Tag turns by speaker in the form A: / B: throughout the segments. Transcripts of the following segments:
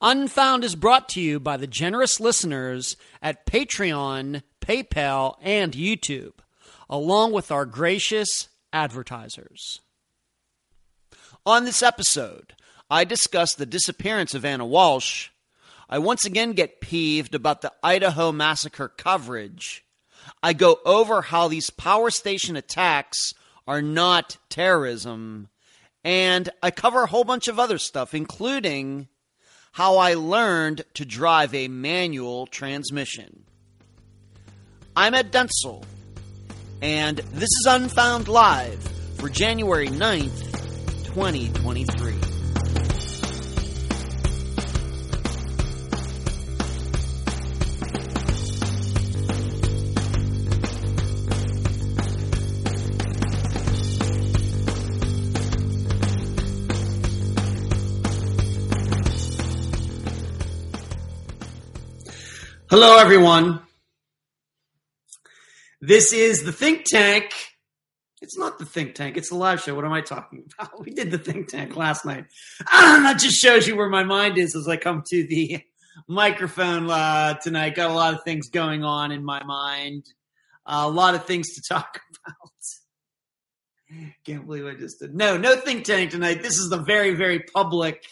A: Unfound is brought to you by the generous listeners at Patreon, PayPal, and YouTube, along with our gracious advertisers. On this episode, I discuss the disappearance of Ana Walshe. I once again get peeved about the Idaho massacre coverage. I go over how these power station attacks are not terrorism. And I cover a whole bunch of other stuff, including how I learned to drive a manual transmission. I'm Ed Dentzel, and this is Unfound Live for January 9th, 2023. Hello, everyone. This is the Think Tank. It's not the Think Tank, it's the live show. What am I talking about? We did the Think Tank last night. Ah, that just shows you where my mind is as I come to the microphone uh, tonight. Got a lot of things going on in my mind, uh, a lot of things to talk about. Can't believe I just did. No, no Think Tank tonight. This is the very, very public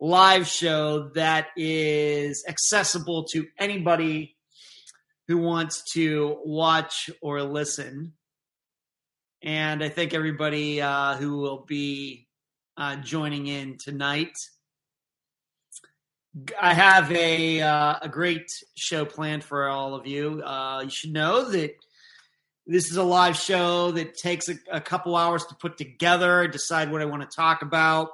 A: live show that is accessible to anybody who wants to watch or listen. And I thank everybody uh, who will be uh, joining in tonight. I have a uh, a great show planned for all of you. Uh, you should know that this is a live show that takes a, a couple hours to put together, decide what I want to talk about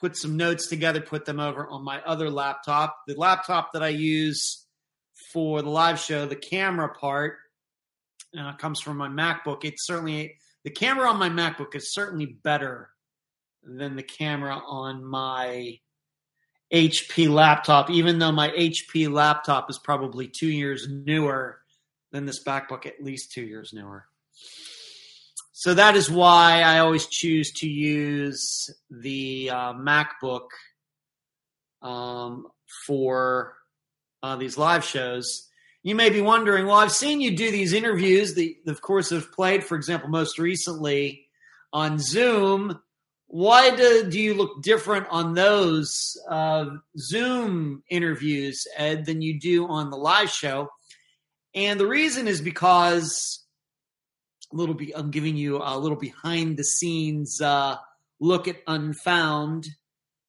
A: put some notes together, put them over on my other laptop. The laptop that I use for the live show, the camera part, uh, comes from my MacBook. It's certainly the camera on my MacBook is certainly better than the camera on my HP laptop, even though my HP laptop is probably two years newer than this MacBook, at least two years newer. So that is why I always choose to use the uh, MacBook um, for uh, these live shows. You may be wondering, well, I've seen you do these interviews that, of course, have played, for example, most recently on Zoom. Why do, do you look different on those uh, Zoom interviews, Ed, than you do on the live show? And the reason is because little be I'm giving you a little behind the scenes uh, look at Unfound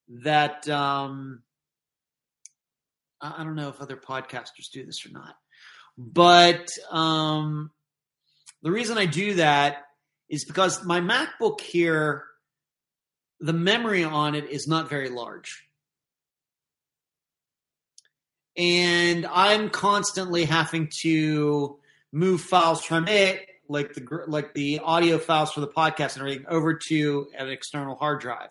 A: that um, I don't know if other podcasters do this or not, but um, the reason I do that is because my MacBook here, the memory on it is not very large. And I'm constantly having to move files from it like the like the audio files for the podcast and everything over to an external hard drive.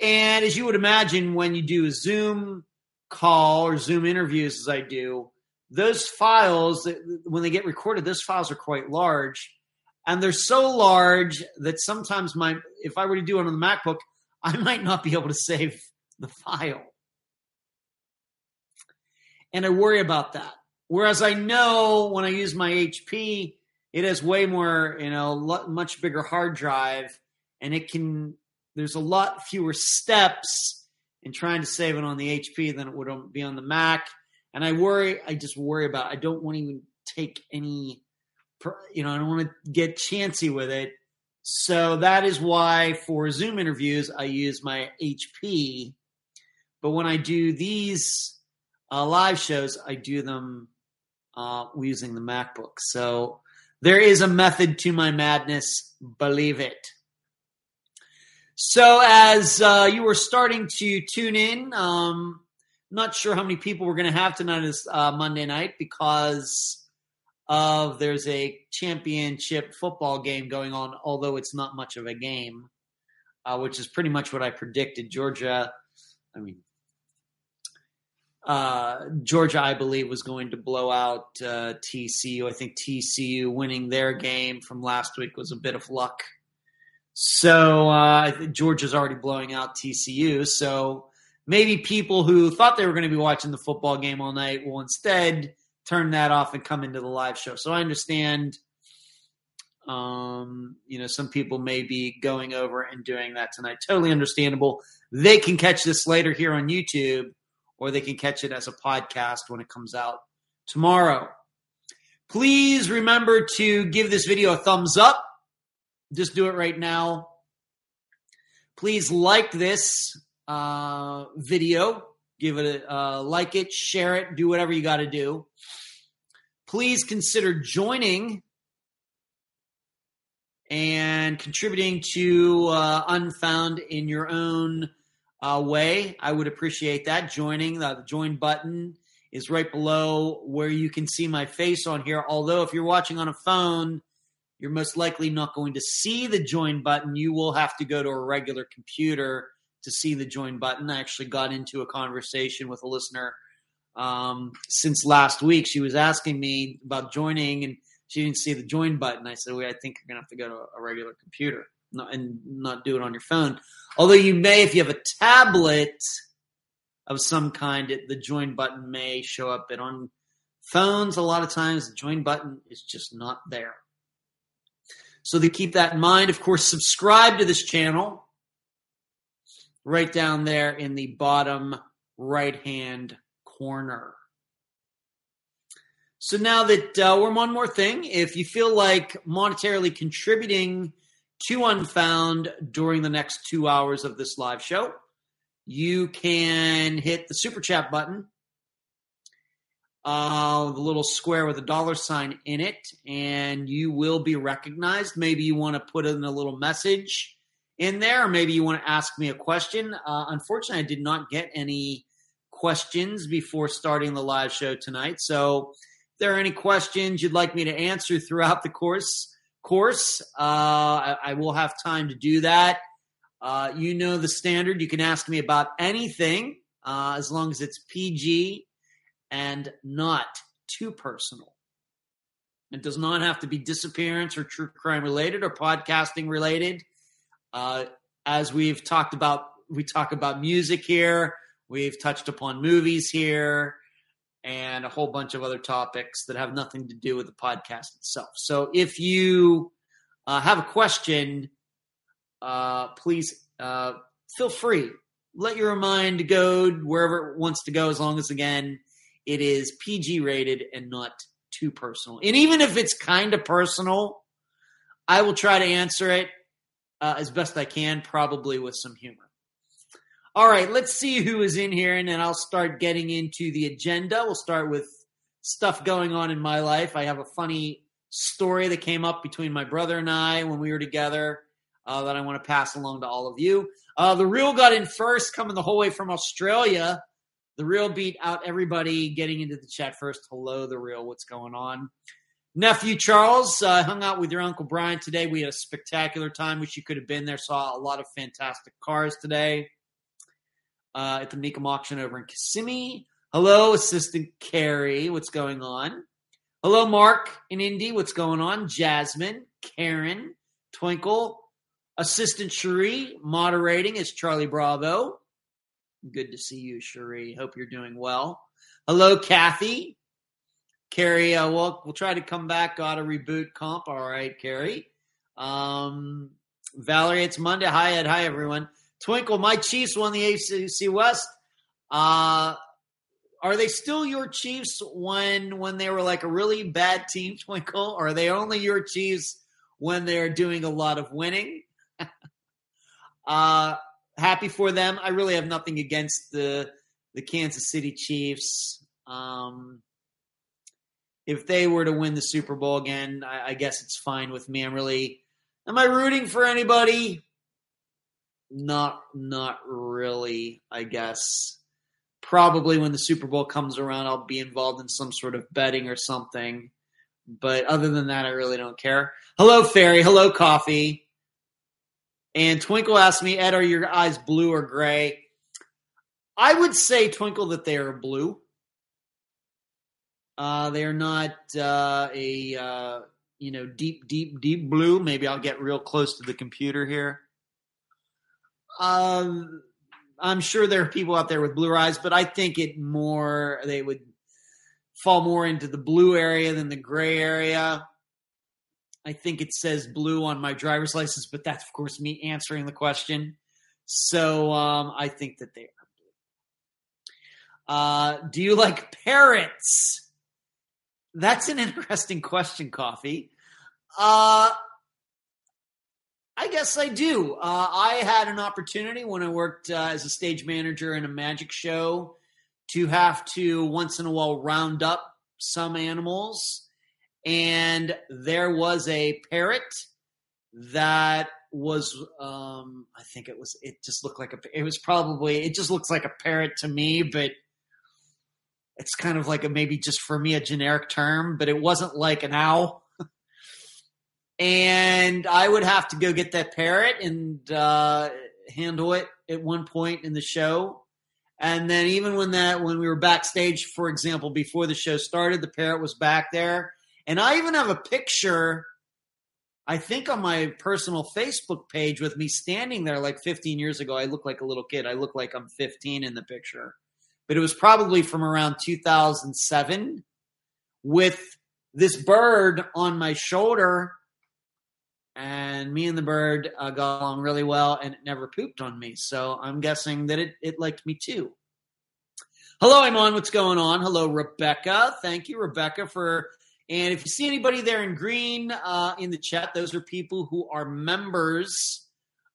A: And as you would imagine, when you do a Zoom call or Zoom interviews, as I do, those files when they get recorded, those files are quite large, and they're so large that sometimes my if I were to do it on the MacBook, I might not be able to save the file, and I worry about that. Whereas I know when I use my HP, it has way more, you know, much bigger hard drive, and it can. There's a lot fewer steps in trying to save it on the HP than it would be on the Mac. And I worry. I just worry about. I don't want to even take any. You know, I don't want to get chancy with it. So that is why for Zoom interviews I use my HP. But when I do these uh, live shows, I do them uh, using the MacBook. So there is a method to my madness, believe it. So, as uh, you were starting to tune in, um, not sure how many people we're going to have tonight is uh, Monday night because of there's a championship football game going on, although it's not much of a game, uh, which is pretty much what I predicted. Georgia, I mean, uh, Georgia, I believe, was going to blow out uh, TCU. I think TCU winning their game from last week was a bit of luck. So uh, Georgia's already blowing out TCU. So maybe people who thought they were going to be watching the football game all night will instead turn that off and come into the live show. So I understand. Um, you know, some people may be going over and doing that tonight. Totally understandable. They can catch this later here on YouTube, or they can catch it as a podcast when it comes out tomorrow. Please remember to give this video a thumbs up. Just do it right now. Please like this uh, video. Give it a uh, like it, share it, do whatever you got to do. Please consider joining and contributing to uh, Unfound in your own uh, way. I would appreciate that. Joining the, join button is right below where you can see my face on here. Although, if you're watching on a phone, you're most likely not going to see the join button. You will have to go to a regular computer to see the join button. I actually got into a conversation with a listener um, since last week. She was asking me about joining and she didn't see the join button. I said, well, I think you're going to have to go to a regular computer not, and not do it on your phone. Although you may, if you have a tablet of some kind, it, the join button may show up. But on phones, a lot of times the join button is just not there. So to keep that in mind, of course, subscribe to this channel right down there in the bottom right hand corner. So now that uh, we're one more thing, if you feel like monetarily contributing to Unfound during the next two hours of this live show, you can hit the super chat button, uh, the little square with a dollar sign in it, and you will be recognized. Maybe you want to put in a little message in there, or maybe you want to ask me a question. Uh, unfortunately, I did not get any questions before starting the live show tonight. So if there are any questions you'd like me to answer throughout the course, course, uh, I, I, will have time to do that. Uh, you know the standard. You can ask me about anything uh, as long as it's PG and not too personal. It does not have to be disappearance or true crime related or podcasting related. Uh, as we've talked about, we talk about music here. We've touched upon movies here and a whole bunch of other topics that have nothing to do with the podcast itself. So if you uh, have a question, uh, please uh, feel free. Let your mind go wherever it wants to go, as long as, again, it is PG rated and not too personal. And even if it's kind of personal, I will try to answer it uh, as best I can, probably with some humor. All right, let's see who is in here, and then I'll start getting into the agenda. We'll start with stuff going on in my life. I have a funny story that came up between my brother and I when we were together uh, that I want to pass along to all of you. Uh, the real got in first, coming the whole way from Australia. The real beat out everybody getting into the chat first. Hello, the real. What's going on? Nephew Charles uh, hung out with your Uncle Brian today. We had a spectacular time. Wish you could have been there. Saw a lot of fantastic cars today uh, at the Mecum auction over in Kissimmee. Hello, Assistant Carrie. What's going on? Hello, Mark in Indy. What's going on? Jasmine, Karen, Twinkle, Assistant Cherie, moderating is Charlie Bravo. Good to see you, Cherie. Hope you're doing well. Hello, Kathy. Carrie, uh, we'll, we'll try to come back. Got a reboot comp. All right, Carrie. Um, Valerie, it's Monday. Hi, Ed. Hi, everyone. Twinkle, my Chiefs won the AFC West. Uh, are they still your Chiefs when when they were like a really bad team, Twinkle? Or are they only your Chiefs when they're doing a lot of winning? uh, happy for them. I really have nothing against the the Kansas City Chiefs. Um, if they were to win the Super Bowl again, I, I guess it's fine with me. I'm really, am I rooting for anybody? Not not really, I guess. Probably when the Super Bowl comes around, I'll be involved in some sort of betting or something. But other than that, I really don't care. Hello, Fairy. Hello, Coffee. And Twinkle asked me, Ed, are your eyes blue or gray? I would say, Twinkle, that they are blue. Uh, they are not uh, a uh, you know deep, deep, deep blue. Maybe I'll get real close to the computer here. Um, I'm sure there are people out there with blue eyes, but I think it more they would fall more into the blue area than the gray area. I think it says blue on my driver's license, but that's of course me answering the question. So um, I think that they are blue. Uh, do you like parrots? That's an interesting question, Coffee. Uh, I guess I do. Uh, I had an opportunity when I worked uh, as a stage manager in a magic show to have to once in a while round up some animals. And there was a parrot that was, um, I think it was, it just looked like a, it was probably, it just looks like a parrot to me, but it's kind of like a maybe just for me a generic term, but it wasn't like an owl and I would have to go get that parrot and uh, handle it at one point in the show. And then even when that when we were backstage, for example, before the show started, the parrot was back there, and I even have a picture. I think on my personal Facebook page with me standing there like 15 years ago. I look like a little kid. I look like I'm 15 in the picture, but it was probably from around 2007 with this bird on my shoulder and me and the bird uh, got along really well and it never pooped on me. So i'm guessing that it, it liked me too. Hello i'm on what's going on? Hello rebecca. Thank you rebecca for and if you see anybody there in green uh, in the chat those are people who are members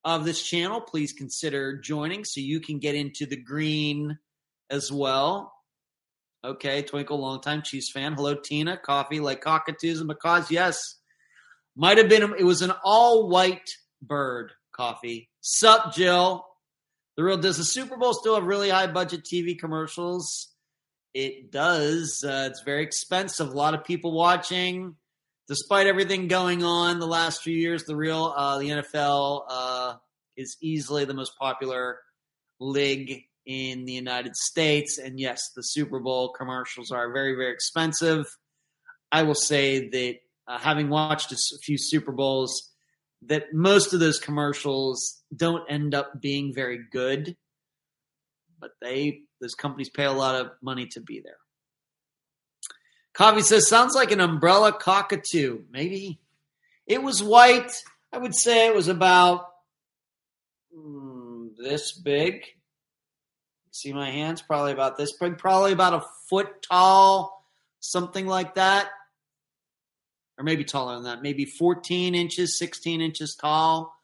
A: of this channel. Please consider joining so you can get into the green as well. Okay twinkle long time cheese fan. Hello tina. Coffee like cockatoos and macaws. Yes might have been, it was an all white bird coffee. Sup, Jill? The real, does the Super Bowl still have really high budget TV commercials? It does. Uh, it's very expensive. A lot of people watching. Despite everything going on the last few years, the real, uh, the NFL uh, is easily the most popular league in the United States. And yes, the Super Bowl commercials are very, very expensive. I will say that uh, having watched a few Super Bowls, that most of those commercials don't end up being very good, but they those companies pay a lot of money to be there. Coffee says sounds like an umbrella cockatoo. Maybe it was white. I would say it was about mm, this big. See my hands? Probably about this big. Probably about a foot tall, something like that or maybe taller than that, maybe 14 inches, 16 inches tall,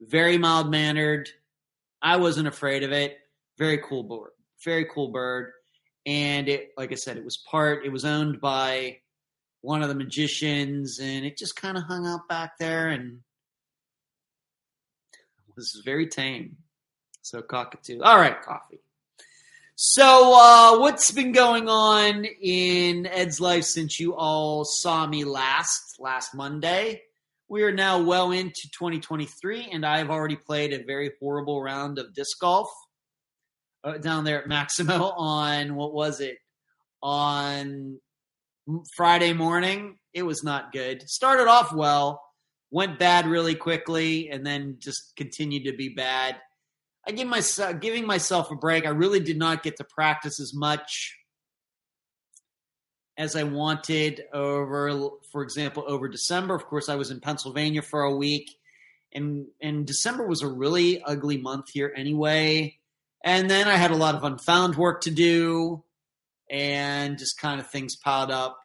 A: very mild mannered. I wasn't afraid of it. Very cool bird. Very cool bird. And it, like I said, it was part, it was owned by one of the magicians, and it just kind of hung out back there and was very tame. So cockatoo. All right, coffee. So, uh, what's been going on in Ed's life since you all saw me last, last Monday? We are now well into 2023, and I have already played a very horrible round of disc golf uh, down there at Maximo on what was it? On Friday morning. It was not good. Started off well, went bad really quickly, and then just continued to be bad I give myself giving myself a break. I really did not get to practice as much as I wanted over, for example, over December. Of course, I was in Pennsylvania for a week, and and December was a really ugly month here anyway. And then I had a lot of unfound work to do, and just kind of things piled up.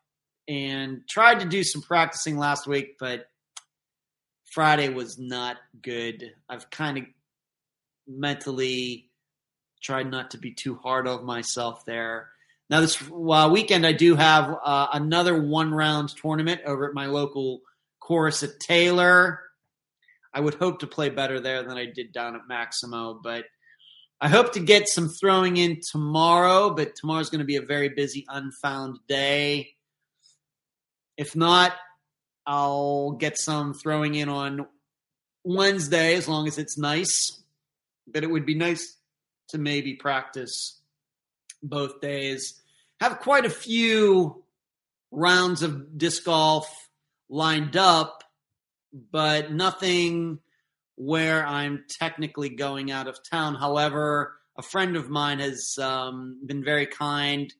A: And tried to do some practicing last week, but Friday was not good. I've kind of mentally tried not to be too hard on myself there. Now, this uh, weekend, I do have uh, another one round tournament over at my local course at Taylor. I would hope to play better there than I did down at Maximo, but I hope to get some throwing in tomorrow, but tomorrow's going to be a very busy, unfound day. If not, I'll get some throwing in on Wednesday as long as it's nice that it would be nice to maybe practice both days. Have quite a few rounds of disc golf lined up, but nothing where I'm technically going out of town. However, a friend of mine has um, been very kind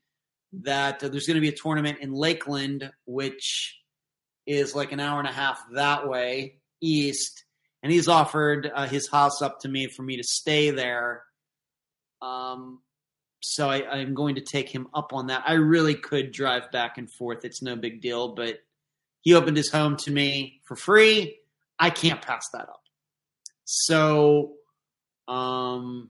A: that uh, there's going to be a tournament in Lakeland, which is like an hour and a half that way east, and he's offered uh, his house up to me for me to stay there. Um, so I, I'm going to take him up on that. I really could drive back and forth; it's no big deal. But he opened his home to me for free. I can't pass that up. So, um,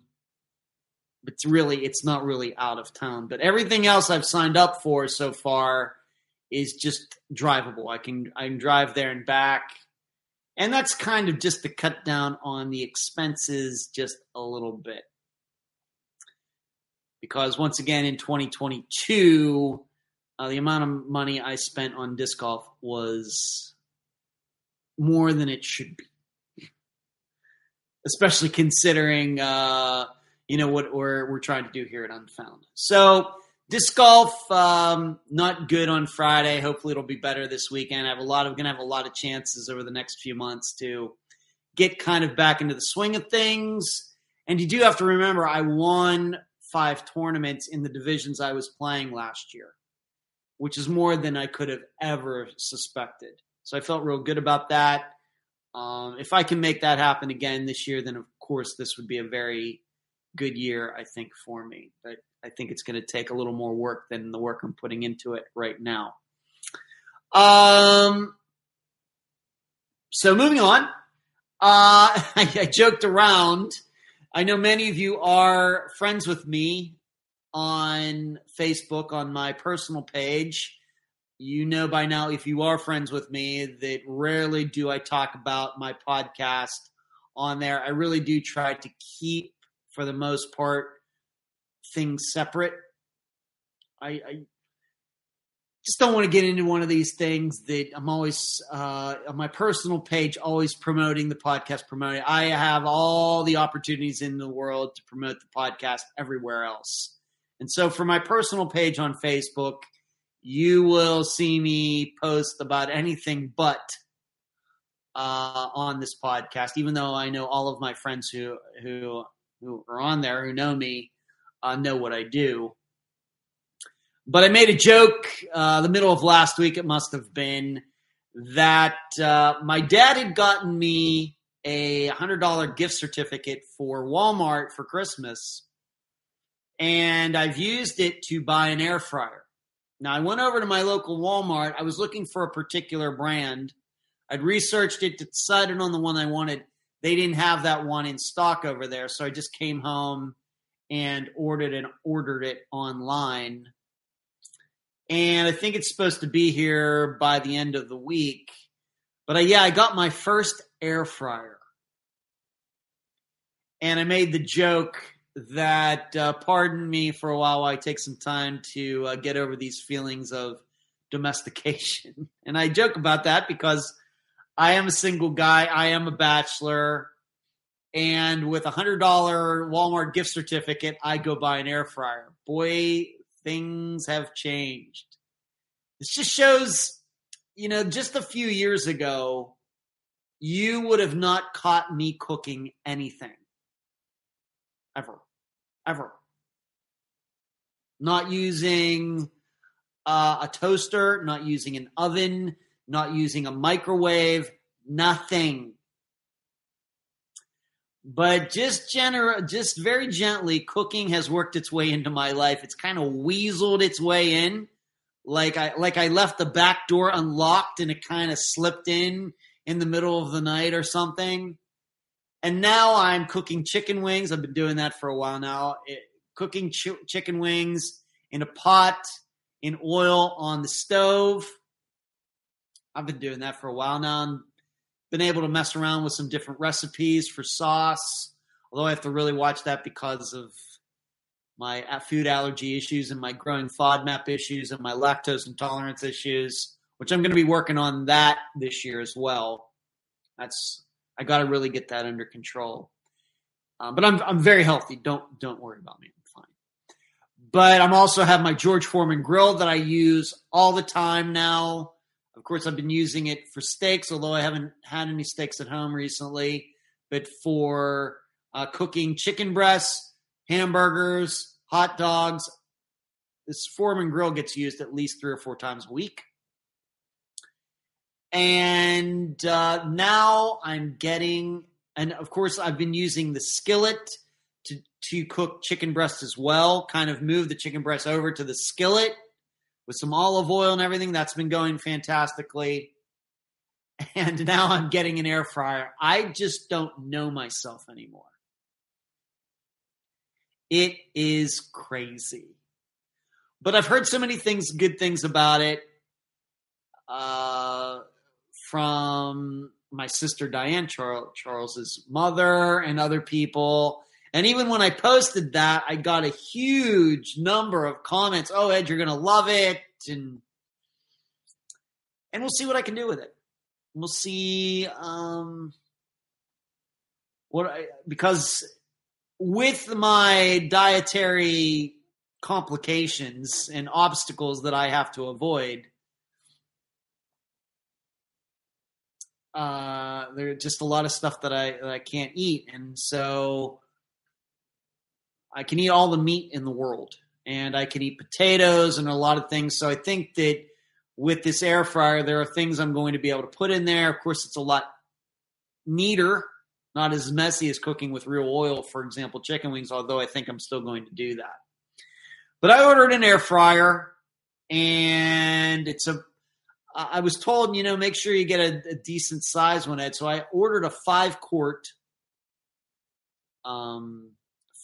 A: it's really it's not really out of town. But everything else I've signed up for so far is just drivable. I can I can drive there and back. And that's kind of just to cut down on the expenses just a little bit. Because once again in 2022, uh, the amount of money I spent on disc golf was more than it should be. Especially considering uh, you know what we're we're trying to do here at Unfound. So disc golf um, not good on Friday. Hopefully it'll be better this weekend. I have a lot of to have a lot of chances over the next few months to get kind of back into the swing of things. And you do have to remember I won five tournaments in the divisions I was playing last year, which is more than I could have ever suspected. So I felt real good about that. Um, if I can make that happen again this year, then of course this would be a very good year, I think, for me. But I think it's going to take a little more work than the work I'm putting into it right now. Um, so moving on, uh, I, I joked around. I know many of you are friends with me on Facebook on my personal page. You know by now, if you are friends with me, that rarely do I talk about my podcast on there. I really do try to keep for the most part, things separate. I, I just don't want to get into one of these things that I'm always uh, on my personal page, always promoting the podcast, promoting. I have all the opportunities in the world to promote the podcast everywhere else. And so for my personal page on Facebook, you will see me post about anything but uh, on this podcast, even though I know all of my friends who who who are on there who know me uh, know what I do. But I made a joke uh, the middle of last week. It must have been that uh, my dad had gotten me a hundred dollar gift certificate for Walmart for Christmas, and I've used it to buy an air fryer. Now I went over to my local Walmart. I was looking for a particular brand. I'd researched it, decided on the one I wanted they didn't have that one in stock over there, so I just came home and ordered and ordered it online. And I think it's supposed to be here by the end of the week. But I, yeah, I got my first air fryer. And I made the joke that, uh, pardon me for a while while I take some time to uh, get over these feelings of domestication. And I joke about that because I am a single guy. I am a bachelor. And with a $100 Walmart gift certificate, I go buy an air fryer. Boy, things have changed. This just shows, you know, just a few years ago, you would have not caught me cooking anything. Ever. Ever. Not using uh, a toaster, not using an oven, not using a microwave, nothing. But just general, just very gently, cooking has worked its way into my life. It's kind of weaseled its way in, like I like I left the back door unlocked and it kind of slipped in in the middle of the night or something. And now I'm cooking chicken wings. I've been doing that for a while now. It, cooking ch- chicken wings in a pot in oil on the stove I've been doing that for a while now been able to mess around with some different recipes for sauce. Although I have to really watch that because of my food allergy issues and my growing FODMAP issues and my lactose intolerance issues, which I'm going to be working on that this year as well. That's I got to really get that under control. Um, but I'm I'm very healthy. Don't don't worry about me. I'm fine. But I'm also have my George Foreman grill that I use all the time now. Of course, I've been using it for steaks, although I haven't had any steaks at home recently. But for uh, cooking chicken breasts, hamburgers, hot dogs. This Foreman grill gets used at least three or four times a week. And uh, now I'm getting, and of course, I've been using the skillet to, to cook chicken breast as well, kind of move the chicken breast over to the skillet with some olive oil and everything. That's been going fantastically. And now I'm getting an air fryer. I just don't know myself anymore. It is crazy. But I've heard so many things, good things about it. Uh, from my sister Diane Charles, Charles's mother and other people. And even when I posted that, I got a huge number of comments. Oh, Ed, you're going to love it, and and we'll see what I can do with it. We'll see um, what I because with my dietary complications and obstacles that I have to avoid uh, there's just a lot of stuff that I that I can't eat, and so I can eat all the meat in the world, and I can eat potatoes and a lot of things. So I think that with this air fryer, there are things I'm going to be able to put in there. Of course, it's a lot neater, not as messy as cooking with real oil, for example, chicken wings. Although I think I'm still going to do that. But I ordered an air fryer, and it's a I was told, you know, make sure you get a, a decent size one, Ed. So I ordered a five quart, um,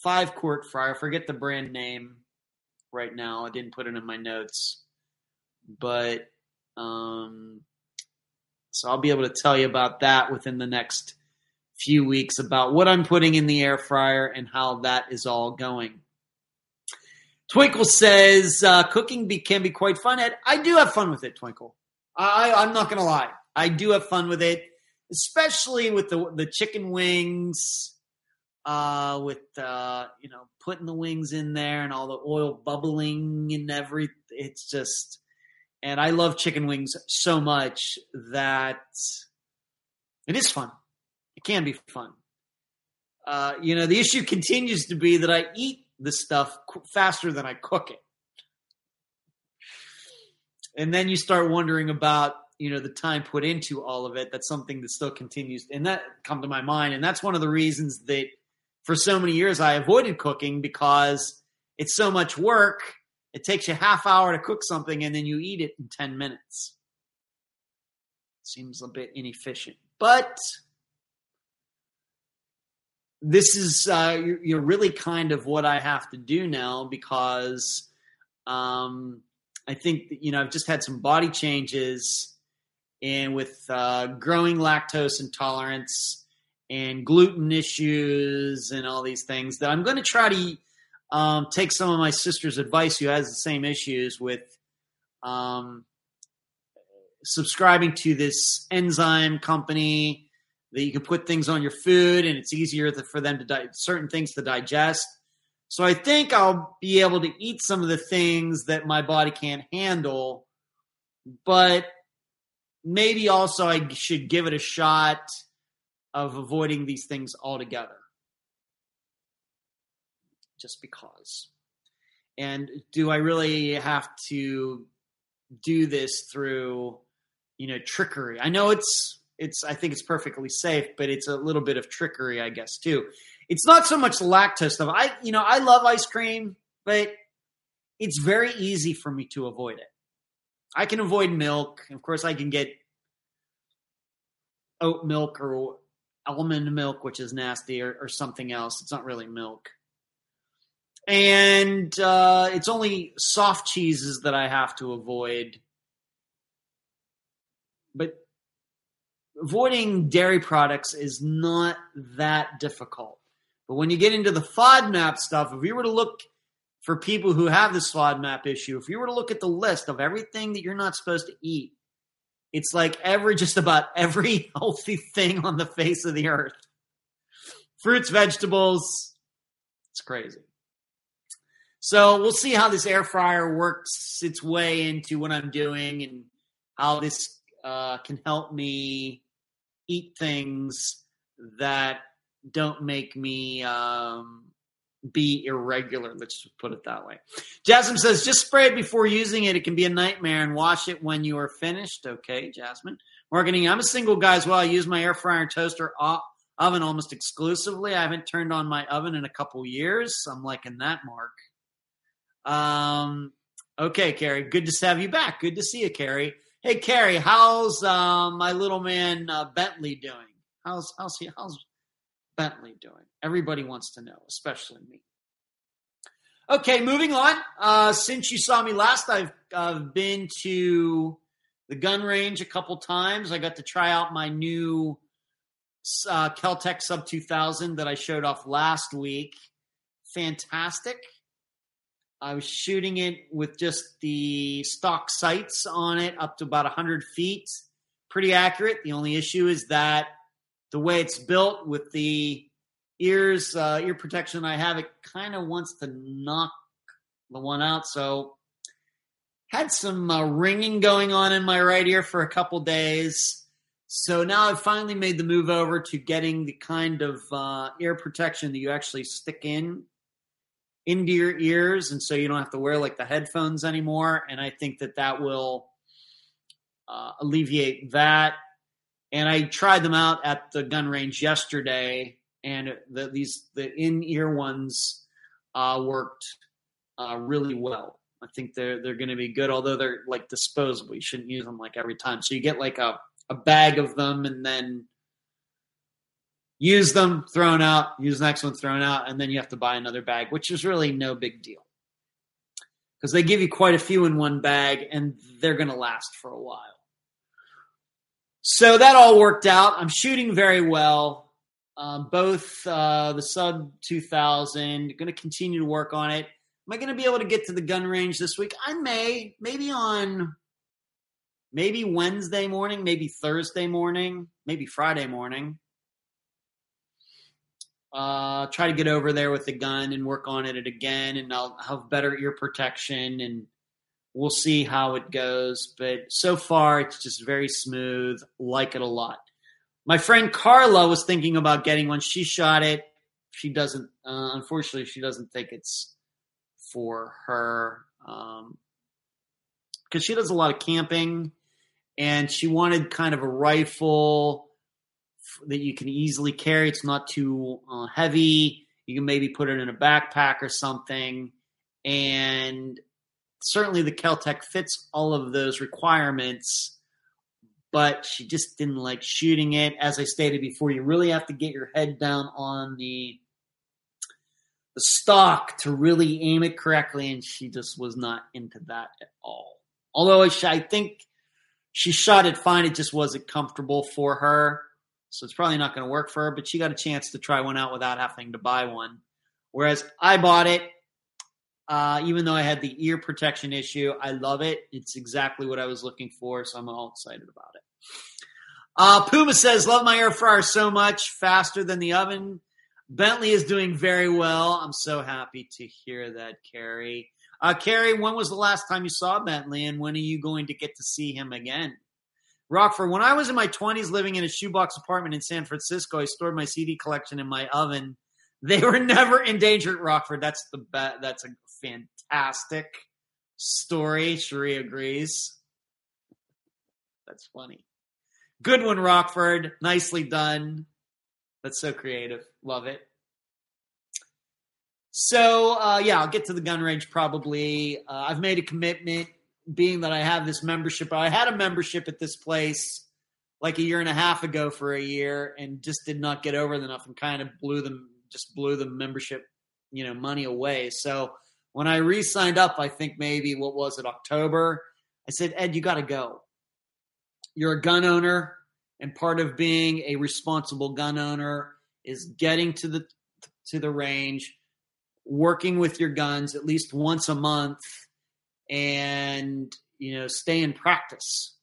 A: five quart fryer. Forget the brand name right now. I didn't put it in my notes, but um, so I'll be able to tell you about that within the next few weeks about what I'm putting in the air fryer and how that is all going. Twinkle says uh, cooking be, can be quite fun. Ed, I do have fun with it, Twinkle. I, I'm not gonna lie. I do have fun with it, especially with the the chicken wings, uh, with uh, you know putting the wings in there and all the oil bubbling and every. It's just, and I love chicken wings so much that it is fun. It can be fun. Uh, you know, the issue continues to be that I eat the stuff faster than I cook it and then you start wondering about you know the time put into all of it that's something that still continues and that come to my mind and that's one of the reasons that for so many years i avoided cooking because it's so much work. It takes you half hour to cook something and then you eat it in 10 minutes. Seems a bit inefficient but this is uh, you're really kind of what i have to do now because um, I think you know I've just had some body changes, and with uh, growing lactose intolerance and gluten issues and all these things, that I'm going to try to um, take some of my sister's advice, who has the same issues with um, subscribing to this enzyme company that you can put things on your food, and it's easier for them to di- certain things to digest. So I think I'll be able to eat some of the things that my body can't handle, but maybe also I should give it a shot of avoiding these things altogether. Just because. And do I really have to do this through, you know, trickery? I know it's it's I think it's perfectly safe, but it's a little bit of trickery, I guess, too it's not so much lactose stuff. I you know I love ice cream, but it's very easy for me to avoid it. I can avoid milk. Of course, I can get oat milk or almond milk, which is nasty, or, or something else. It's not really milk. And uh, it's only soft cheeses that I have to avoid. But avoiding dairy products is not that difficult. But when you get into the FODMAP stuff, if you were to look for people who have this FODMAP issue, if you were to look at the list of everything that you're not supposed to eat, it's like every just about every healthy thing on the face of the earth. Fruits, vegetables, it's crazy. So we'll see how this air fryer works its way into what I'm doing and how this uh, can help me eat things that don't make me um, be irregular. Let's just put it that way. Jasmine says, just spray it before using it. It can be a nightmare and wash it when you are finished. Okay, Jasmine. Marketing. I'm a single guy as well. I use my air fryer and toaster oven almost exclusively. I haven't turned on my oven in a couple years. I'm liking that, Mark. Um, okay, Carrie. Good to have you back. Good to see you, Carrie. Hey, Carrie, how's uh, my little man uh, Bentley doing? How's how's he? How's Bentley doing? Everybody wants to know, especially me. Okay, moving on. Uh, since you saw me last, I've uh, been to the gun range a couple times. I got to try out my new uh, Keltec Sub 2000 that I showed off last week. Fantastic. I was shooting it with just the stock sights on it up to about 100 feet. Pretty accurate. The only issue is that the way it's built with the ears, uh, ear protection I have, it kind of wants to knock the one out. So had some uh, ringing going on in my right ear for a couple days. So now I've finally made the move over to getting the kind of uh, ear protection that you actually stick in into your ears, and so you don't have to wear like the headphones anymore. And I think that that will uh, alleviate that. And I tried them out at the gun range yesterday, and the, these the in ear ones uh, worked uh, really well. I think they're they're going to be good, although they're like disposable. You shouldn't use them like every time. So you get like a a bag of them, and then use them, thrown out, use the next one, thrown out, and then you have to buy another bag, which is really no big deal. Because they give you quite a few in one bag and they're going to last for a while. So that all worked out. I'm shooting very well. Um, both uh, the sub 2000, going to continue to work on it. Am I going to be able to get to the gun range this week? I may, maybe on maybe Wednesday morning, maybe Thursday morning, maybe Friday morning uh, try to get over there with the gun and work on it again, and I'll have better ear protection, and we'll see how it goes. But so far, it's just very smooth. Like it a lot. My friend Carla was thinking about getting one. She shot it. She doesn't. Uh, unfortunately, she doesn't think it's for her because um, she does a lot of camping, and she wanted kind of a rifle that you can easily carry. It's not too uh, heavy. You can maybe put it in a backpack or something. And certainly the Keltec fits all of those requirements, but she just didn't like shooting it. As I stated before, you really have to get your head down on the the stock to really aim it correctly, and she just was not into that at all. Although I think she shot it fine, it just wasn't comfortable for her so it's probably not going to work for her. But she got a chance to try one out without having to buy one. Whereas I bought it, uh, even though I had the ear protection issue. I love it. It's exactly what I was looking for, so I'm all excited about it. Uh, Puma says, "Love my air fryer so much, faster than the oven." Bentley is doing very well. I'm so happy to hear that, Carrie. Uh, Carrie, when was the last time you saw Bentley, and when are you going to get to see him again? Rockford, when I was in my 20s living in a shoebox apartment in San Francisco, I stored my CD collection in my oven. They were never endangered, Rockford. That's the be- that's a fantastic story. Cherie agrees. That's funny. Good one, Rockford. Nicely done. That's so creative. Love it. So, uh, yeah, I'll get to the gun range probably. Uh, I've made a commitment being that I have this membership, I had a membership at this place like a year and a half ago for a year and just did not get over enough and kind of blew them just blew the membership, you know, money away. So when I re-signed up, I think maybe what was it, October, I said, Ed, you gotta go. You're a gun owner, and part of being a responsible gun owner is getting to the to the range, working with your guns at least once a month and you know stay in practice.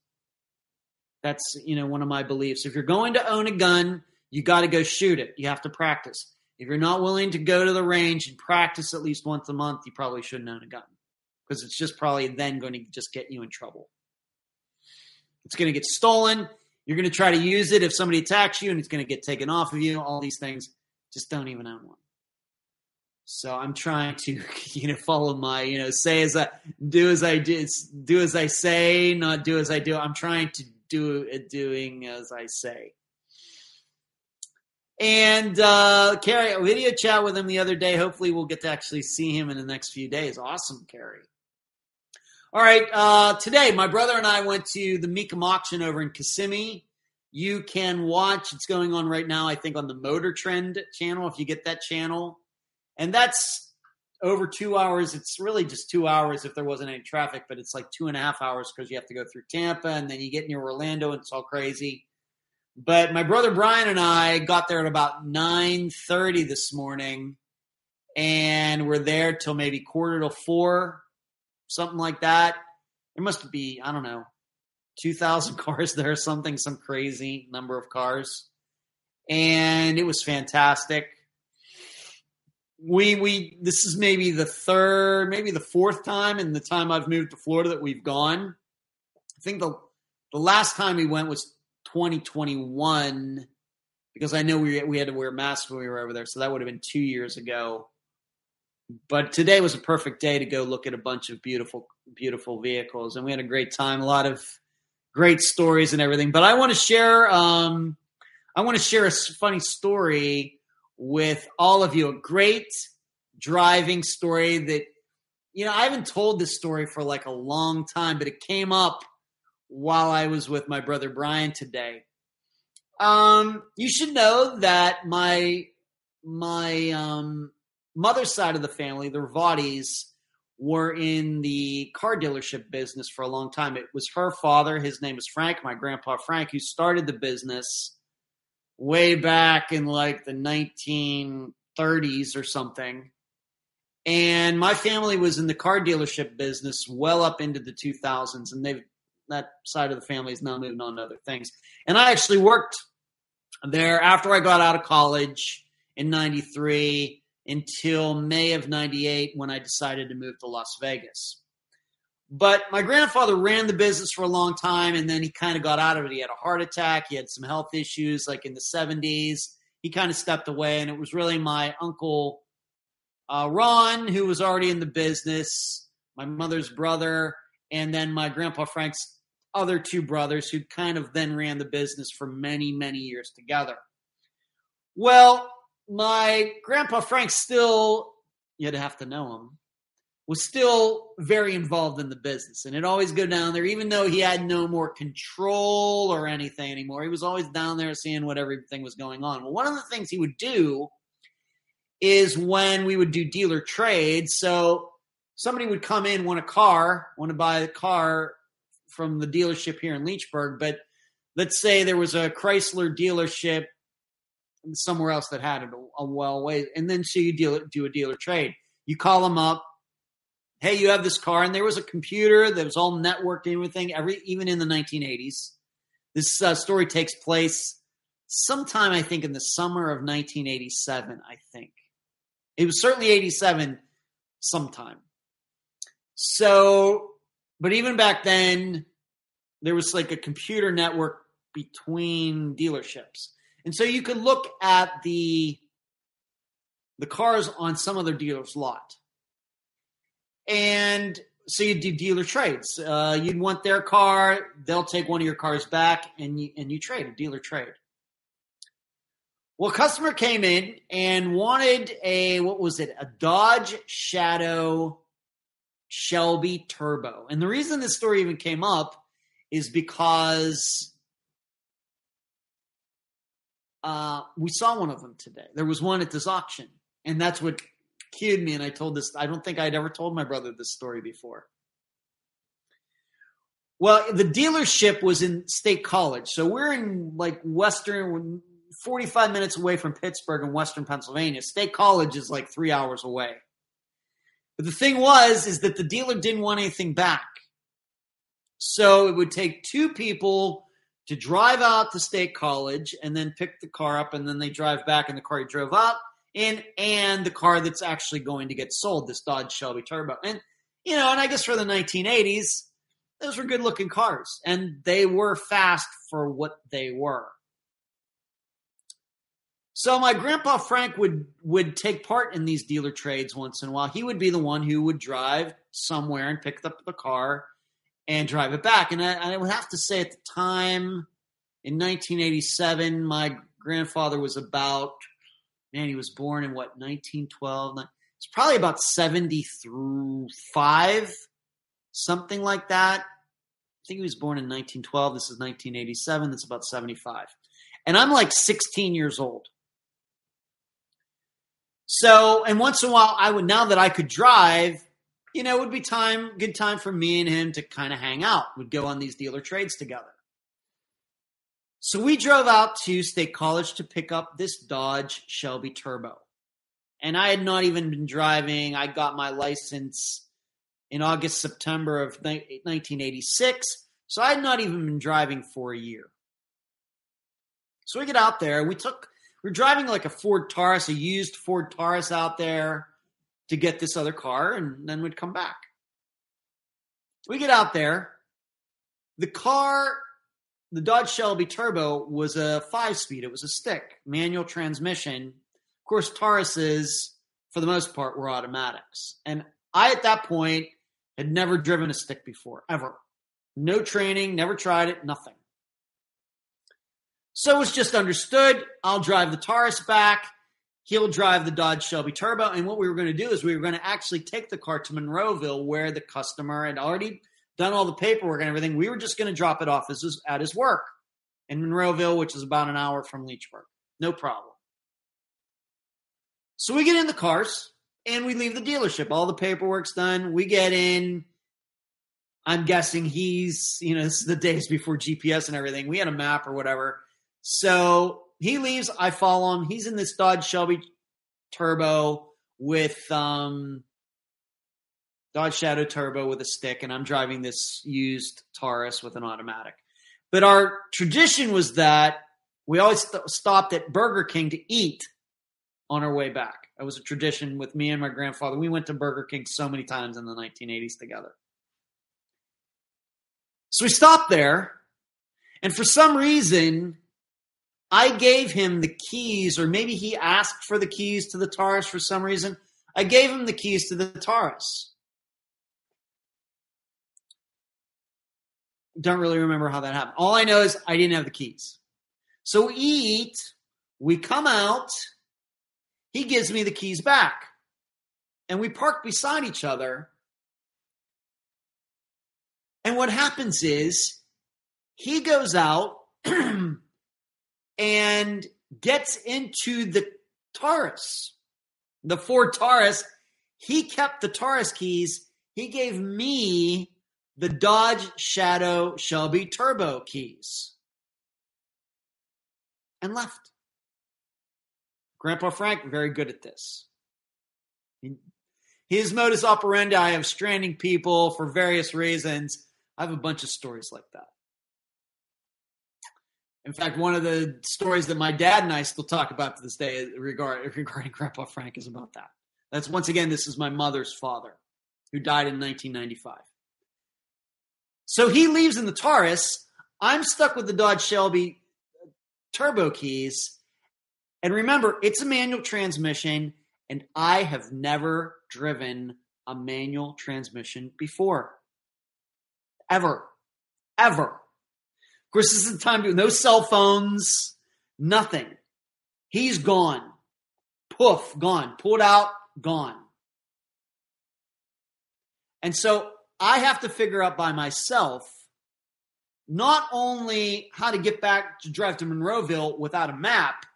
A: That's you know one of my beliefs. If you're going to own a gun you got to go shoot it. You have to practice if you're not willing to go to the range and practice at least once a month you probably shouldn't own a gun. Because it's just probably then going to just get you in trouble. It's going to get stolen. You're going to try to use it if somebody attacks you and it's going to get taken off of you. All these things. Just don't even own one. So I'm trying to, you know, follow my, you know, say as I do as I do, do as I say, not do as I do. I'm trying to do doing as I say. And uh, Carrie, a video chat with him the other day. Hopefully, we'll get to actually see him in the next few days. Awesome, Carrie. All right, uh, today my brother and I went to the Mecum auction over in Kissimmee. You can watch; it's going on right now. I think on the Motor Trend channel, if you get that channel, and that's over two hours. It's really just two hours if there wasn't any traffic, but it's like two and a half hours because you have to go through Tampa and then you get near Orlando and it's all crazy. But my brother Brian and I got there at about nine thirty this morning, and we're there till maybe quarter to four, something like that. There must be I don't know, two thousand cars there, or something, some crazy number of cars, and it was fantastic. We we this is maybe the third, maybe the fourth time in the time I've moved to Florida that we've gone. I think the the last time we went was 2021 because I know we we had to wear masks when we were over there, so that would have been two years ago. But today was a perfect day to go look at a bunch of beautiful, beautiful vehicles, and we had a great time. A lot of great stories and everything. But I want to share, um, I want to share a funny story with all of you. A great driving story that you know I haven't told this story for like a long time, but it came up while I was with my brother Brian today. Um, you should know that my my um, mother's side of the family, the Ravadis, were in the car dealership business for a long time. It was her father, his name is Frank, my grandpa Frank, who started the business way back in like the 1930s or something. And my family was in the car dealership business well up into the 2000s, and they've that side of the family is now moving on to other things. And I actually worked there after I got out of college in 93 until May of 98 when I decided to move to Las Vegas. But my grandfather ran the business for a long time and then he kind of got out of it. He had a heart attack, he had some health issues like in the 70s. He kind of stepped away, and it was really my uncle uh, Ron, who was already in the business, my mother's brother, and then my grandpa Frank's other two brothers who kind of then ran the business for many, many years together. Well, my grandpa Frank still, you'd have to know him, was still very involved in the business. And it always go down there, even though he had no more control or anything anymore. He was always down there seeing what everything was going on. Well, one of the things he would do is when we would do dealer trades. So somebody would come in, want a car, want to buy a car from the dealership here in Leechburg, but let's say there was a Chrysler dealership somewhere else that had it a, a well way, and then so you deal do a dealer trade. You call them up. Hey, you have this car, and there was a computer that was all networked and everything. Every even in the 1980s, this uh, story takes place sometime I think in the summer of 1987. I think it was certainly 87 sometime. So but even back then, there was like a computer network between dealerships. And so you could look at the the cars on some other dealer's lot. And so you do dealer trades. Uh, you'd want their car, they'll take one of your cars back, and you, and you trade a dealer trade. Well, customer came in and wanted a what was it? A Dodge Shadow Shelby Turbo. And the reason this story even came up is because uh, we saw one of them today. There was one at this auction, and that's what cued me. And I told this. I don't think I'd ever told my brother this story before. Well, the dealership was in State College, so we're in like Western, forty-five minutes away from Pittsburgh in Western Pennsylvania. State College is like three hours away. But the thing was, is that the dealer didn't want anything back. So it would take two people to drive out to State College and then pick the car up, and then they drive back in the car he drove up in, and the car that's actually going to get sold, this Dodge Shelby Turbo. And, you know, and I guess for the 1980s, those were good looking cars, and they were fast for what they were. So my grandpa Frank would would take part in these dealer trades once in a while. He would be the one who would drive somewhere and pick up the car and drive it back. And I, I would have to say at the time in 1987, my grandfather was about man, he was born in what 1912. It's probably about 70 through five, something like that. I think he was born in 1912. This is 1987. That's about 75. And I'm like 16 years old. So, and once in a while, I would, now that I could drive, you know, it would be time, good time for me and him to kind of hang out. We'd go on these dealer trades together. So we drove out to State College to pick up this Dodge Shelby Turbo. And I had not even been driving. I got my license in August, September of 1986. So I had not even been driving for a year. So we get out there. We took we're driving like a Ford Taurus, a used Ford Taurus out there to get this other car, and then we'd come back. We get out there. The car, the Dodge Shelby Turbo, was a five speed. It was a stick, manual transmission. Of course, Tauruses, for the most part, were automatics. And I, at that point, had never driven a stick before, ever. No training, never tried it, nothing. So it was just understood. I'll drive the Taurus back. He'll drive the Dodge Shelby Turbo. And what we were going to do is we were going to actually take the car to Monroeville where the customer had already done all the paperwork and everything. We were just going to drop it off his, at his work in Monroeville, which is about an hour from Leechburg. No problem. So we get in the cars and we leave the dealership. All the paperwork's done. We get in. I'm guessing he's, you know, this is the days before GPS and everything. We had a map or whatever. So he leaves. I follow him. He's in this Dodge Shelby Turbo with um, Dodge Shadow Turbo with a stick, and I'm driving this used Taurus with an automatic. But our tradition was that we always st- stopped at Burger King to eat on our way back. That was a tradition with me and my grandfather. We went to Burger King so many times in the 1980s together. So we stopped there, and for some reason, I gave him the keys, or maybe he asked for the keys to the Taurus for some reason. I gave him the keys to the Taurus. Don't really remember how that happened. All I know is I didn't have the keys. So we eat, we come out, he gives me the keys back. And we park beside each other. And what happens is he goes out and gets into the Taurus, the Ford Taurus. He kept the Taurus keys. He gave me the Dodge Shadow Shelby Turbo keys and left. Grandpa Frank, very good at this. His modus operandi of stranding people for various reasons. I have a bunch of stories like that. In fact, one of the stories that my dad and I still talk about to this day regarding, Grandpa Frank is about that. That's once again, this is my mother's father who died in 1995. So he leaves in the Taurus. I'm stuck with the Dodge Shelby uh, turbo keys. And remember, it's a manual transmission, and I have never driven a manual transmission before. Ever. Ever. Of course, this is the time to no cell phones, nothing. He's gone. Poof, gone. Pulled out, gone. And so I have to figure out by myself not only how to get back to drive to Monroeville without a map,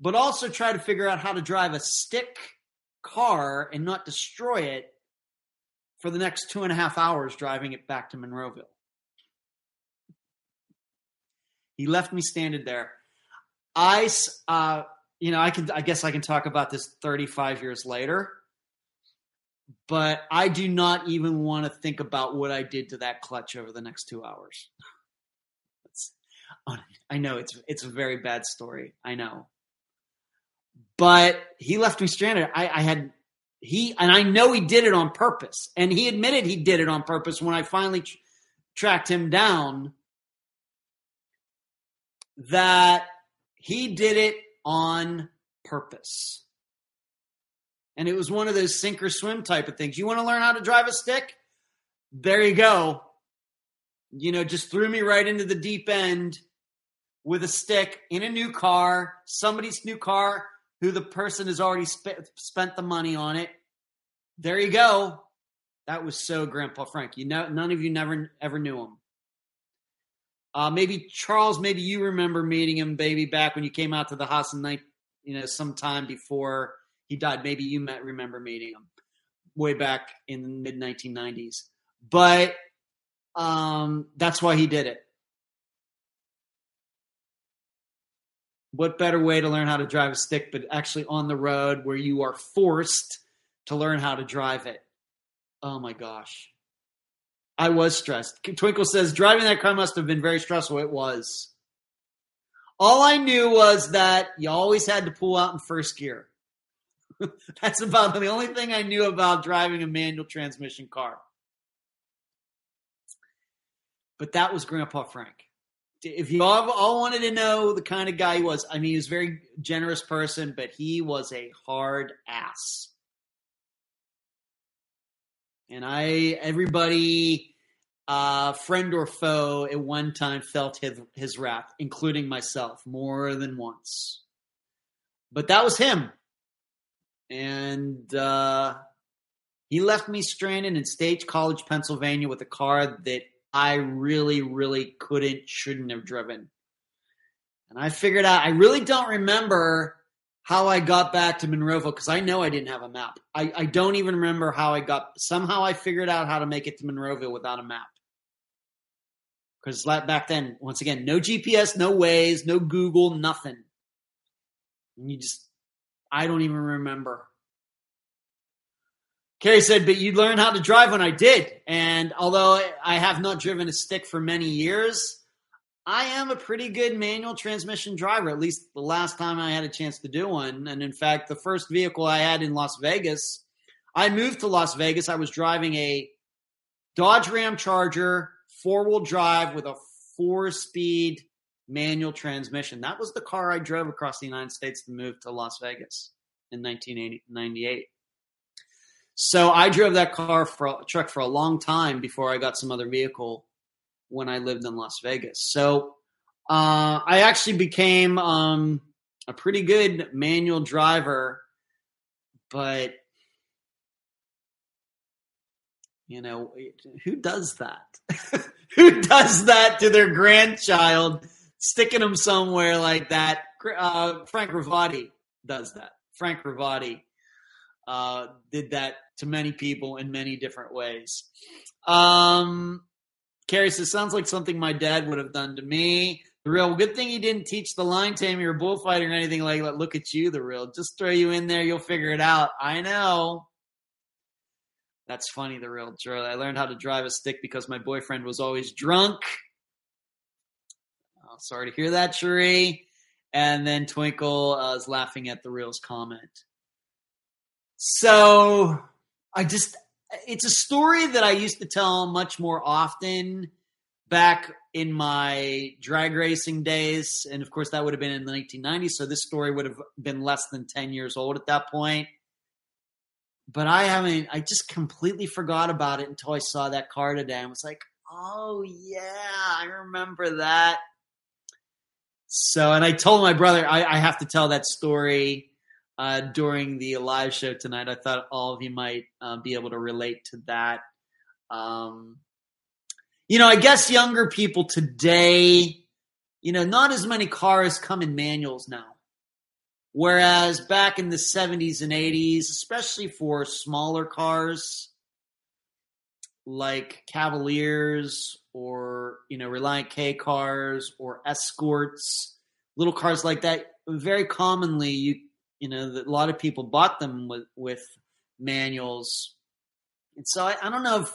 A: but also try to figure out how to drive a stick car and not destroy it for the next two and a half hours driving it back to Monroeville. He left me standing there. I, uh, you know, I can, I guess I can talk about this 35 years later, but I do not even want to think about what I did to that clutch over the next two hours. I know it's it's a very bad story. I know, but he left me stranded. I, I had he and I know he did it on purpose, and he admitted he did it on purpose when I finally tr- tracked him down that he did it on purpose. And it was one of those sink or swim type of things. You want to learn how to drive a stick? There you go. You know, just threw me right into the deep end with a stick in a new car, somebody's new car, who the person has already sp- spent the money on it. There you go. That was so Grandpa Frank. You know, none of you never ever knew him. Uh, maybe Charles, maybe you remember meeting him, baby, back when you came out to the house in night, you know, sometime before he died. Maybe you met, remember meeting him way back in the mid 1990s. But um, that's why he did it. What better way to learn how to drive a stick, but actually on the road where you are forced to learn how to drive it? Oh my gosh. I was stressed. Twinkle says driving that car must have been very stressful. It was. All I knew was that you always had to pull out in first gear. That's about the only thing I knew about driving a manual transmission car. But that was Grandpa Frank. If you all, all wanted to know the kind of guy he was, I mean, he was a very generous person, but he was a hard ass. And I, everybody, uh, friend or foe, at one time felt his, his wrath, including myself, more than once. But that was him. And uh, he left me stranded in State College, Pennsylvania with a car that I really, really couldn't, shouldn't have driven. And I figured out, I really don't remember how I got back to Monroeville because I know I didn't have a map. I, I don't even remember how I got. Somehow I figured out how to make it to Monroeville without a map. Because back then, once again, no GPS, no Waze, no Google, nothing. And you just, I don't even remember. Carrie said, but you learned how to drive when I did. And although I have not driven a stick for many years, I am a pretty good manual transmission driver, at least the last time I had a chance to do one. And in fact, the first vehicle I had in Las Vegas, I moved to Las Vegas. I was driving a Dodge Ram Charger, four wheel drive with a four speed manual transmission. That was the car I drove across the United States to move to Las Vegas in 1998. So I drove that car for truck for a long time before I got some other vehicle when I lived in Las Vegas. So uh, I actually became um, a pretty good manual driver, but you know who does that? who does that to their grandchild, sticking them somewhere like that? Uh, Frank Ravati does that. Frank Ravati uh, did that to many people in many different ways. Um, Carrie says, sounds like something my dad would have done to me. The real good thing he didn't teach the line taming or bullfighting or anything like that. Look at you, the real. Just throw you in there, you'll figure it out. I know. That's funny, the real. I learned how to drive a stick because my boyfriend was always drunk. Oh, sorry to hear that, Cherie. And then Twinkle uh, is laughing at the real's comment. So I just it's a story that I used to tell much more often back in my drag racing days. And of course, that would have been in the 1990s. So this story would have been less than 10 years old at that point. But I haven't, I just completely forgot about it until I saw that car today. I was like, oh, yeah, I remember that. So, and I told my brother, I, I have to tell that story uh, during the live show tonight. I thought all of you might uh, be able to relate to that. Um, you know, I guess younger people today, you know, not as many cars come in manuals now. Whereas back in the 70s and 80s, especially for smaller cars like Cavaliers or, you know, Reliant K cars or Escorts, little cars like that, very commonly you you know, that a lot of people bought them with, with manuals. And so I, I don't know if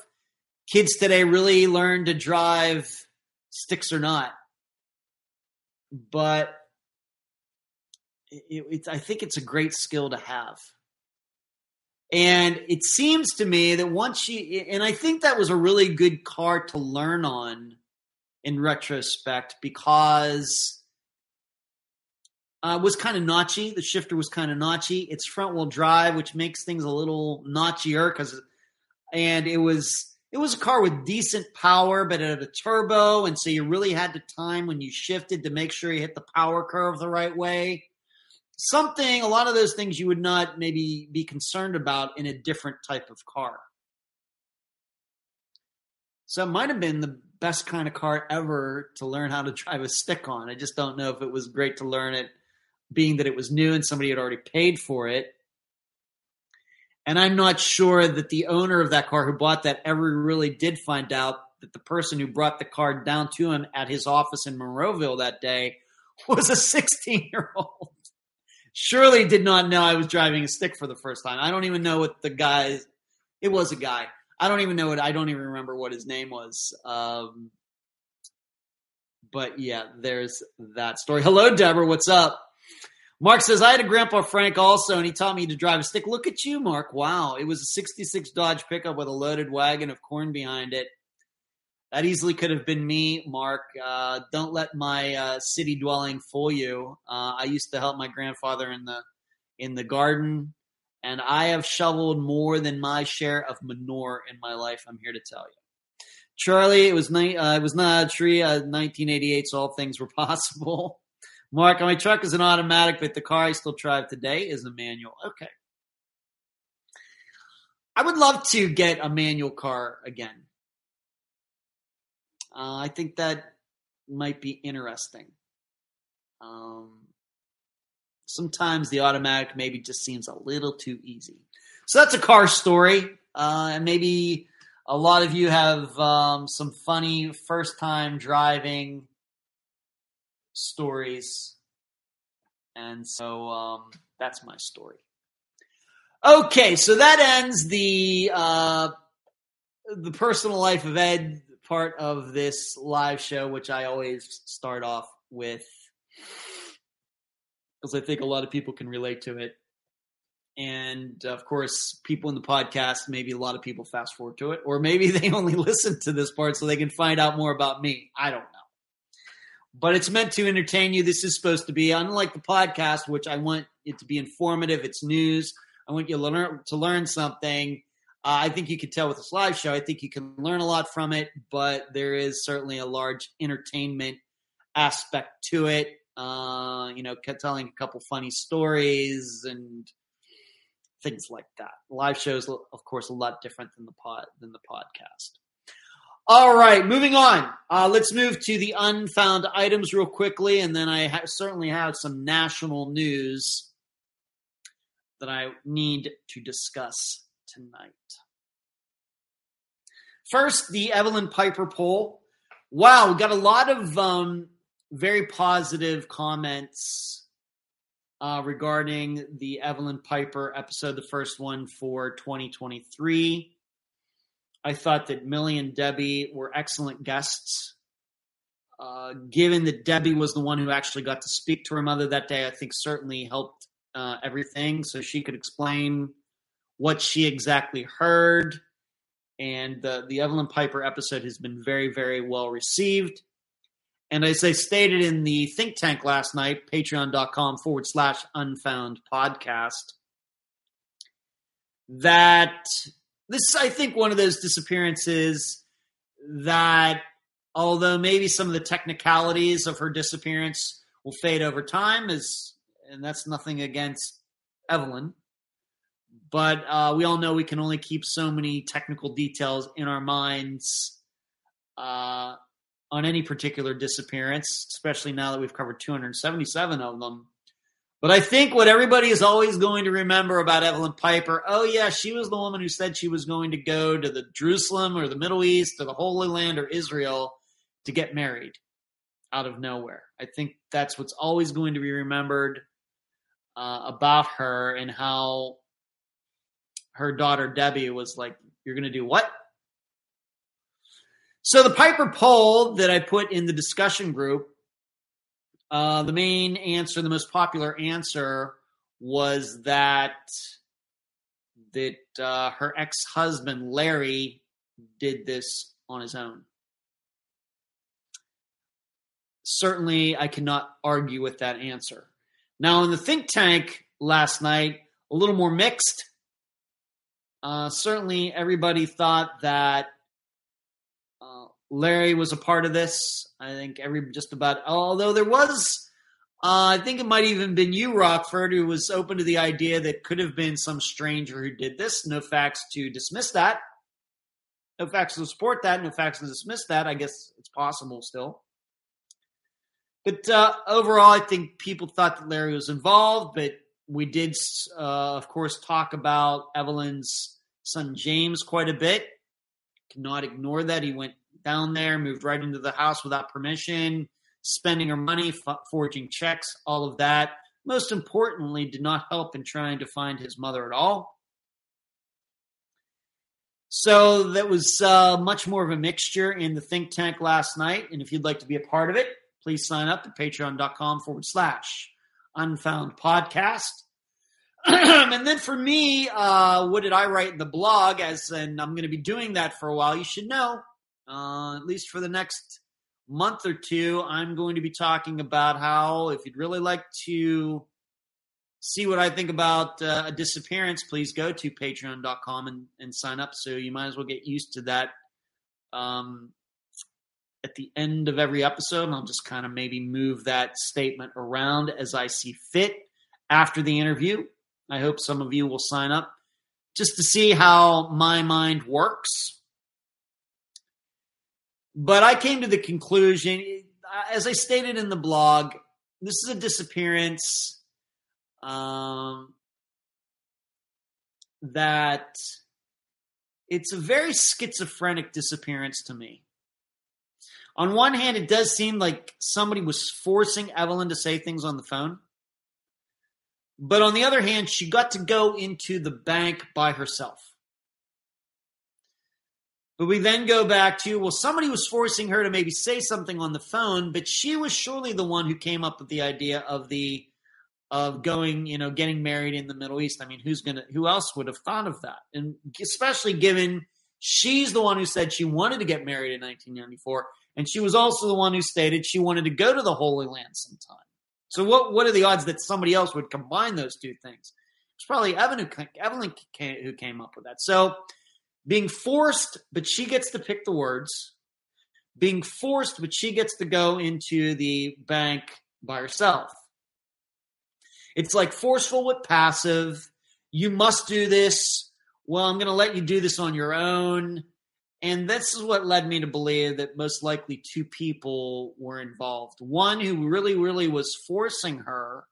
A: kids today really learn to drive sticks or not, but it, it, I think it's a great skill to have. And it seems to me that once you, and I think that was a really good car to learn on in retrospect because uh, was kind of notchy. The shifter was kind of notchy. It's front wheel drive, which makes things a little notchier because, and it was it was a car with decent power, but it had a turbo, and so you really had to time when you shifted to make sure you hit the power curve the right way. Something, a lot of those things you would not maybe be concerned about in a different type of car. So it might have been the best kind of car ever to learn how to drive a stick on. I just don't know if it was great to learn it being that it was new and somebody had already paid for it. And I'm not sure that the owner of that car who bought that ever really did find out that the person who brought the car down to him at his office in Monroeville that day was a 16 year old. Surely did not know I was driving a stick for the first time. I don't even know what the guy, it was a guy. I don't even know what, I don't even remember what his name was. Um, but yeah, there's that story. Hello, Deborah. What's up? Mark says, I had a grandpa Frank also, and he taught me to drive a stick. Look at you, Mark. Wow. It was a 66 Dodge pickup with a loaded wagon of corn behind it. That easily could have been me, Mark. Uh, don't let my uh, city dwelling fool you. Uh, I used to help my grandfather in the in the garden, and I have shoveled more than my share of manure in my life. I'm here to tell you, Charlie. It was ni- uh, it was not a tree. 1988, so all things were possible. Mark, my truck is an automatic, but the car I still drive today is a manual. Okay. I would love to get a manual car again. Uh, I think that might be interesting. Um, sometimes the automatic maybe just seems a little too easy. So that's a car story. Uh, and maybe a lot of you have um, some funny first time driving stories. And so um, that's my story. Okay, so that ends the uh, the personal life of Ed part of this live show, which I always start off with because I think a lot of people can relate to it. And of course, people in the podcast, maybe a lot of people fast forward to it, or maybe they only listen to this part so they can find out more about me. I don't know but it's meant to entertain you. This is supposed to be unlike the podcast, which I want it to be informative. It's news. I want you to learn to learn something. Uh, I think you can tell with this live show. I think you can learn a lot from it, but there is certainly a large entertainment aspect to it. Uh, you know, telling a couple funny stories and things like that. Live shows, of course, a lot different than the pod than the podcast. All right, moving on. Uh, let's move to the unfound items real quickly, and then I ha- certainly have some national news that I need to discuss tonight. First, the Evelyn Piper poll. Wow, we got a lot of um, very positive comments uh, regarding the Evelyn Piper episode, the first one for 2023. I thought that Millie and Debbie were excellent guests. Uh, given that Debbie was the one who actually got to speak to her mother that day, I think certainly helped uh, everything so she could explain what she exactly heard. And the, the Evelyn Piper episode has been very, very well received. And as I stated in the think tank last night, patreon.com forward slash unfound podcast, that this is, I think, one of those disappearances that, although maybe some of the technicalities of her disappearance will fade over time, is and that's nothing against Evelyn, but uh, we all know we can only keep so many technical details in our minds uh, on any particular disappearance, especially now that we've covered 277 of them. But I think what everybody is always going to remember about Evelyn Piper, oh yeah, she was the woman who said she was going to go to the Jerusalem or the Middle East or the Holy Land or Israel to get married out of nowhere. I think that's what's always going to be remembered uh, about her and how her daughter Debbie was like, "You're going to do what?" So the Piper poll that I put in the discussion group uh, the main answer, the most popular answer, was that that uh, her ex-husband Larry did this on his own. Certainly, I cannot argue with that answer. Now, in the think tank last night, a little more mixed. Uh, certainly, everybody thought that Larry was a part of this. I think every just about, although there was, uh, I think it might even been you, Rockford, who was open to the idea that could have been some stranger who did this. No facts to dismiss that. No facts to support that. No facts to dismiss that. I guess it's possible still. But uh, overall, I think people thought that Larry was involved, but we did, uh, of course, talk about Evelyn's son James quite a bit. Cannot ignore that. He went down there, moved right into the house without permission, spending her money, forging checks, all of that. Most importantly, did not help in trying to find his mother at all. So that was uh, much more of a mixture in the think tank last night. And if you'd like to be a part of it, please sign up at patreon.com forward slash unfound podcast. and then for me, uh, what did I write in the blog? As and I'm going to be doing that for a while. You should know, uh, at least for the next month or two, I'm going to be talking about how, if you'd really like to see what I think about uh, a disappearance, please go to patreon.com and, and sign up. So you might as well get used to that um, at the end of every episode. I'll just kind of maybe move that statement around as I see fit after the interview. I hope some of you will sign up just to see how my mind works. But I came to the conclusion, as I stated in the blog, this is a disappearance um, that it's a very schizophrenic disappearance to me. On one hand, it does seem like somebody was forcing Evelyn to say things on the phone. But on the other hand, she got to go into the bank by herself. But we then go back to, well, somebody was forcing her to maybe say something on the phone, but she was surely the one who came up with the idea of the of going, you know, getting married in the Middle East. I mean, who's gonna who else would have thought of that? And especially given she's the one who said she wanted to get married in 1994, and she was also the one who stated she wanted to go to the Holy Land sometime. So what what are the odds that somebody else would combine those two things? It's probably Evelyn who came up with that. So being forced, but she gets to pick the words. Being forced, but she gets to go into the bank by herself. It's like forceful with passive. You must do this. Well, I'm going to let you do this on your own. And this is what led me to believe that most likely two people were involved. One who really, really was forcing her,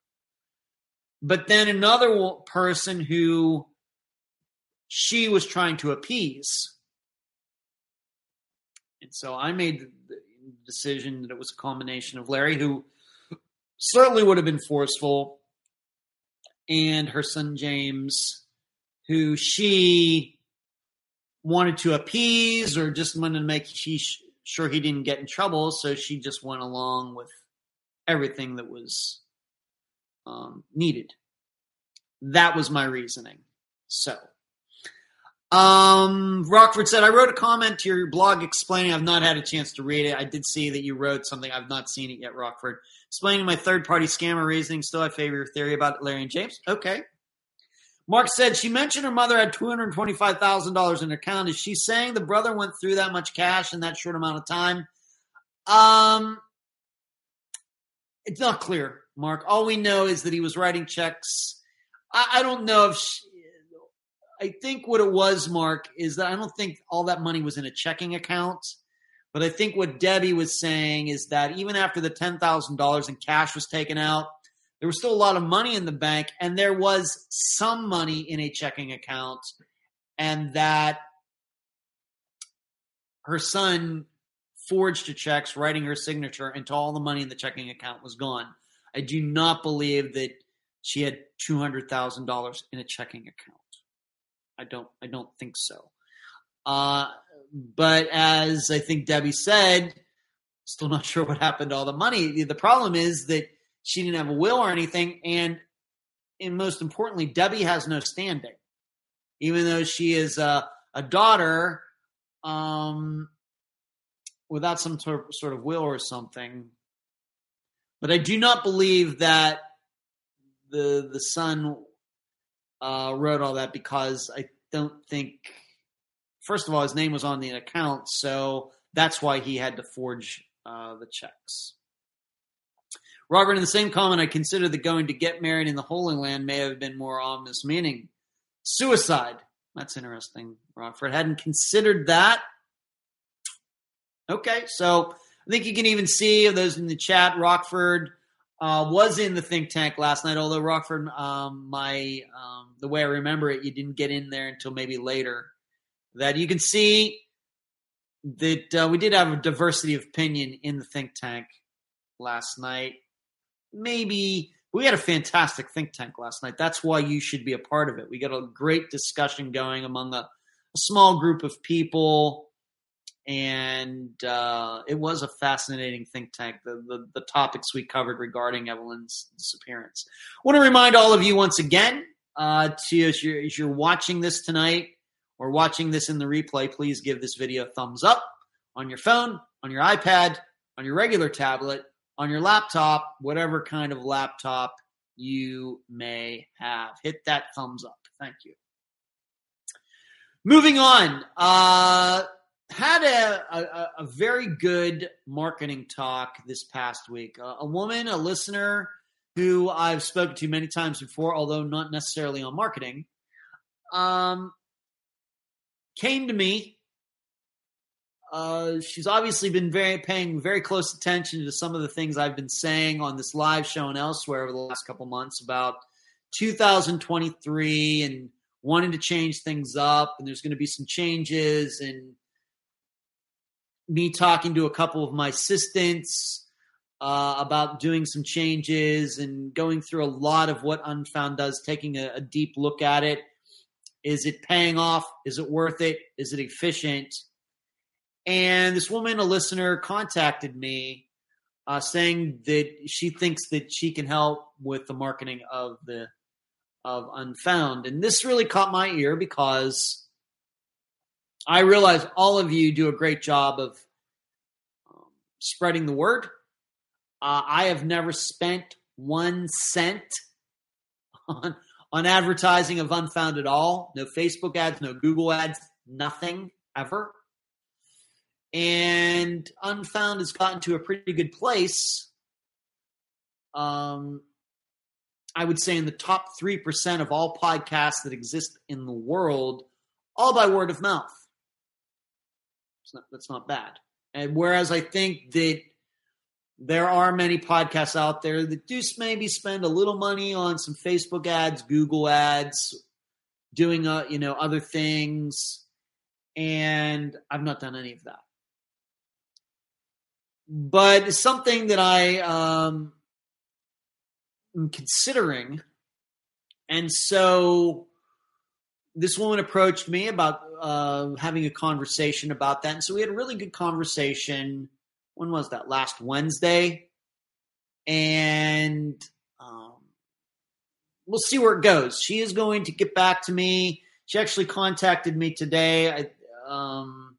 A: but then another person who she was trying to appease. And so I made the decision that it was a combination of Larry, who certainly would have been forceful, and her son James, who she wanted to appease or just wanted to make she sure he didn't get in trouble, so she just went along with everything that was um, needed. That was my reasoning. So, um, Rockford said, I wrote a comment to your blog explaining I've not had a chance to read it. I did see that you wrote something. I've not seen it yet, Rockford. Explaining my third party scammer reasoning. Still, I favor your theory about Larry and James. Okay. Mark said she mentioned her mother had $225,000 in her account. Is she saying the brother went through that much cash in that short amount of time? Um, it's not clear, Mark. All we know is that he was writing checks. I, I don't know if she, I think what it was, Mark, is that I don't think all that money was in a checking account. But I think what Debbie was saying is that even after the $10,000 in cash was taken out, there was still a lot of money in the bank and there was some money in a checking account and that her son forged the checks writing her signature until all the money in the checking account was gone i do not believe that she had $200000 in a checking account i don't i don't think so uh, but as i think debbie said still not sure what happened to all the money the problem is that she didn't have a will or anything. And, and most importantly, Debbie has no standing, even though she is a, a daughter um, without some sort of, sort of will or something. But I do not believe that the the son uh, wrote all that because I don't think, first of all, his name was on the account, so that's why he had to forge uh, the checks. Robert, in the same comment, I consider that going to get married in the Holy Land may have been more ominous meaning. Suicide. That's interesting, Rockford. Hadn't considered that. Okay, so I think you can even see those in the chat. Rockford uh, was in the think tank last night, although Rockford, um, my um, the way I remember it, you didn't get in there until maybe later. That you can see that uh, we did have a diversity of opinion in the think tank last night. Maybe we had a fantastic think tank last night. That's why you should be a part of it. We got a great discussion going among a, a small group of people and uh, it was a fascinating think tank. The, the, the topics we covered regarding Evelyn's disappearance. I want to remind all of you once again uh, to as you're, as you're watching this tonight or watching this in the replay, please give this video a thumbs up on your phone, on your iPad, on your regular tablet, on your laptop, whatever kind of laptop you may have. Hit that thumbs up. Thank you. Moving on. Uh, had a, a, a, very good marketing talk this past week. A woman, a listener who I've spoken to many times before, although not necessarily on marketing, um, came to me. Uh, she's obviously been very paying very close attention to some of the things I've been saying on this live show and elsewhere over the last couple months about 2023 and wanting to change things up. And there's going to be some changes and me talking to a couple of my assistants uh, about doing some changes and going through a lot of what Unfound does, taking a, a deep look at it. Is it paying off? Is it worth it? Is it efficient? And this woman, a listener, contacted me uh, saying that she thinks that she can help with the marketing of the of Unfound, and this really caught my ear because I realize all of you do a great job of um, spreading the word. Uh, I have never spent one cent on on advertising of Unfound at all. No Facebook ads, no Google ads, nothing ever. And Unfound has gotten to a pretty good place. Um, I would say in the top 3% of all podcasts that exist in the world, all by word of mouth. Not, that's not bad. And whereas I think that there are many podcasts out there that do maybe spend a little money on some Facebook ads, Google ads, doing uh, you know other things, and I've not done any of that. But something that I um, am considering, and so this woman approached me about uh, having a conversation about that. And so we had a really good conversation. When was that? Last Wednesday. And um, we'll see where it goes. She is going to get back to me. She actually contacted me today, I, um,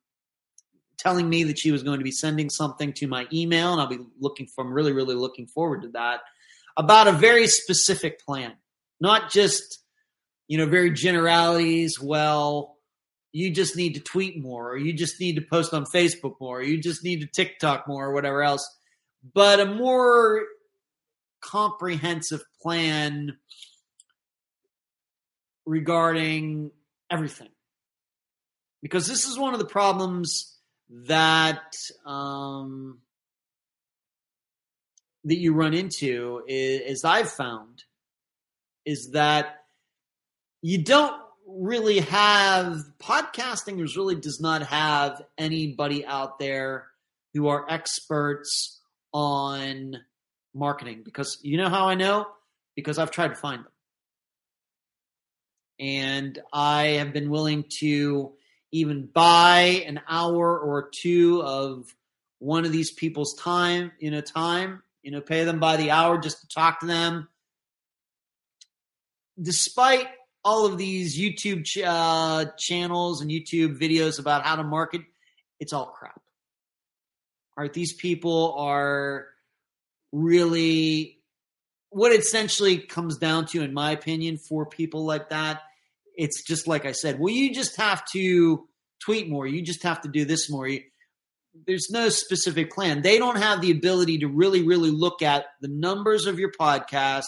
A: telling me that she was going to be sending something to my email, and I'll be looking for. I'm really, really looking forward to that about a very specific plan, not just you know, very generalities. Well, you just need to tweet more, or you just need to post on Facebook more, or you just need to TikTok more, or whatever else. But a more comprehensive plan regarding everything. Because this is one of the problems that um, that you run into is, is I've found is that you don't really have podcasting is really does not have anybody out there who are experts on marketing because you know how I know because I've tried to find them. And I have been willing to even buy an hour or two of one of these people's time, you know, time, you know, pay them by the hour just to talk to them. Despite all of these YouTube ch- uh, channels and YouTube videos about how to market, it's all crap. All right, these people are really what essentially comes down to, in my opinion, for people like that, it's just like I said. Well, you just have to tweet more. You just have to do this more. You, there's no specific plan. They don't have the ability to really, really look at the numbers of your podcast,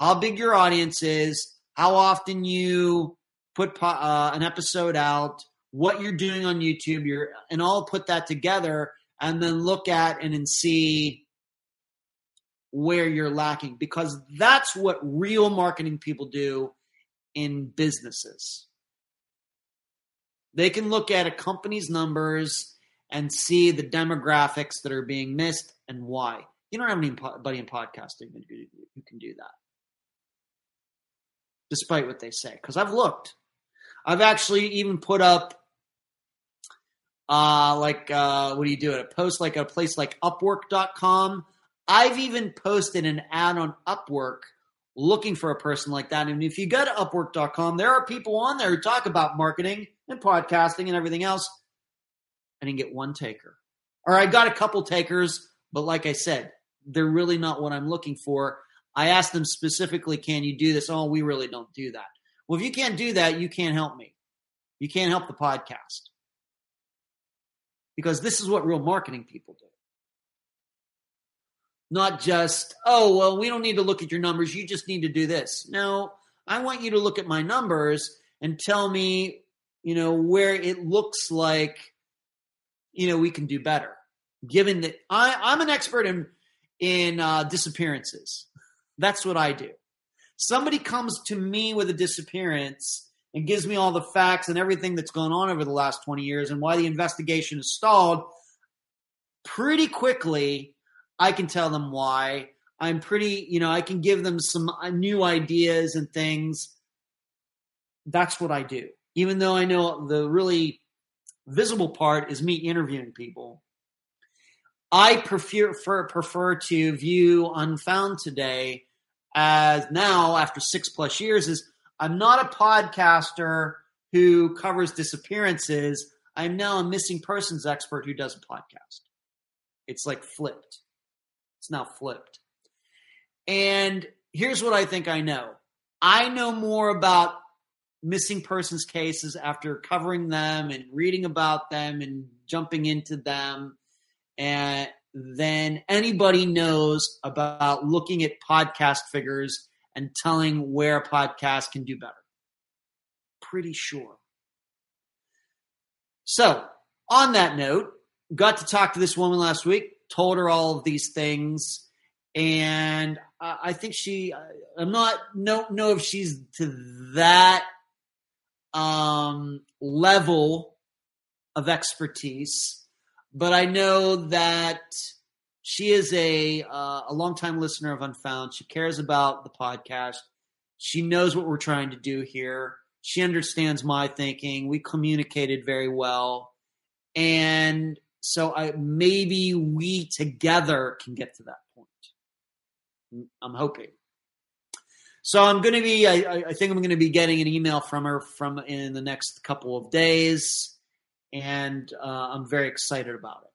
A: how big your audience is, how often you put uh, an episode out, what you're doing on YouTube, you're, and all put that together and then look at and, and see where you're lacking because that's what real marketing people do in businesses. They can look at a company's numbers and see the demographics that are being missed and why. You don't have anybody in podcasting who can do that, despite what they say. Because I've looked, I've actually even put up, uh, like, uh, what do you do? A post like a place like Upwork.com. I've even posted an ad on Upwork looking for a person like that. And if you go to Upwork.com, there are people on there who talk about marketing and podcasting and everything else. I didn't get one taker. Or I got a couple takers, but like I said, they're really not what I'm looking for. I asked them specifically, can you do this? Oh, we really don't do that. Well, if you can't do that, you can't help me. You can't help the podcast. Because this is what real marketing people do. Not just, oh, well, we don't need to look at your numbers. You just need to do this. No, I want you to look at my numbers and tell me, you know, where it looks like, you know, we can do better. Given that I, I'm an expert in in uh, disappearances. That's what I do somebody comes to me with a disappearance and gives me all the facts and everything that's gone on over the last 20 years and why the investigation is stalled, pretty quickly, I can tell them why. I'm pretty, you know, I can give them some uh, new ideas and things. That's what I do. Even though I know the really visible part is me interviewing people. I prefer, prefer to view Unfound today as now after six plus years is I'm not a podcaster who covers disappearances. I'm now a missing persons expert who does a podcast. It's like flipped. It's now flipped. And here's what I think I know. I know more about missing persons cases after covering them and reading about them and jumping into them and than anybody knows about looking at podcast figures and telling where a podcast can do better. Pretty sure. So, on that note, got to talk to this woman last week, told her all of these things, and I think she. I'm not no know if she's to that um, level of expertise but I know that she is a uh, a longtime listener of Unfound. She cares about the podcast. She knows what we're trying to do here. She understands my thinking. We communicated very well, and so I maybe we together can get to that point. I'm hoping. So I'm going to be. I, I think I'm going to be getting an email from her from in the next couple of days and uh, I'm very excited about it.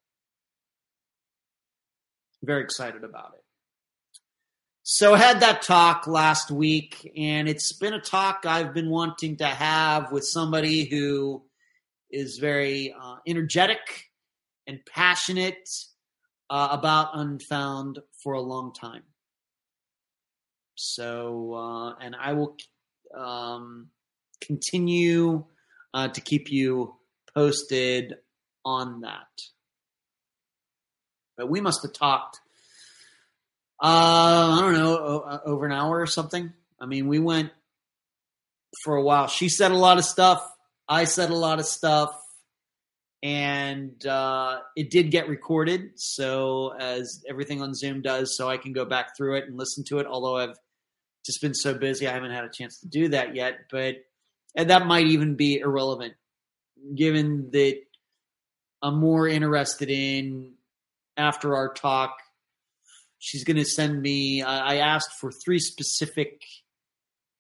A: Very excited about it. So I had that talk last week, and it's been a talk I've been wanting to have with somebody who is very uh, energetic and passionate uh, about Unfound for a long time. So, uh, and I will um, continue uh, to keep you posted on that. But we must have talked, uh, I don't know, over an hour or something. I mean, we went for a while. She said a lot of stuff. I said a lot of stuff. And uh, it did get recorded, so as everything on Zoom does, so I can go back through it and listen to it. Although I've just been so busy, I haven't had a chance to do that yet. But and that might even be irrelevant given that I'm more interested in after our talk. She's going to send me. I asked for three specific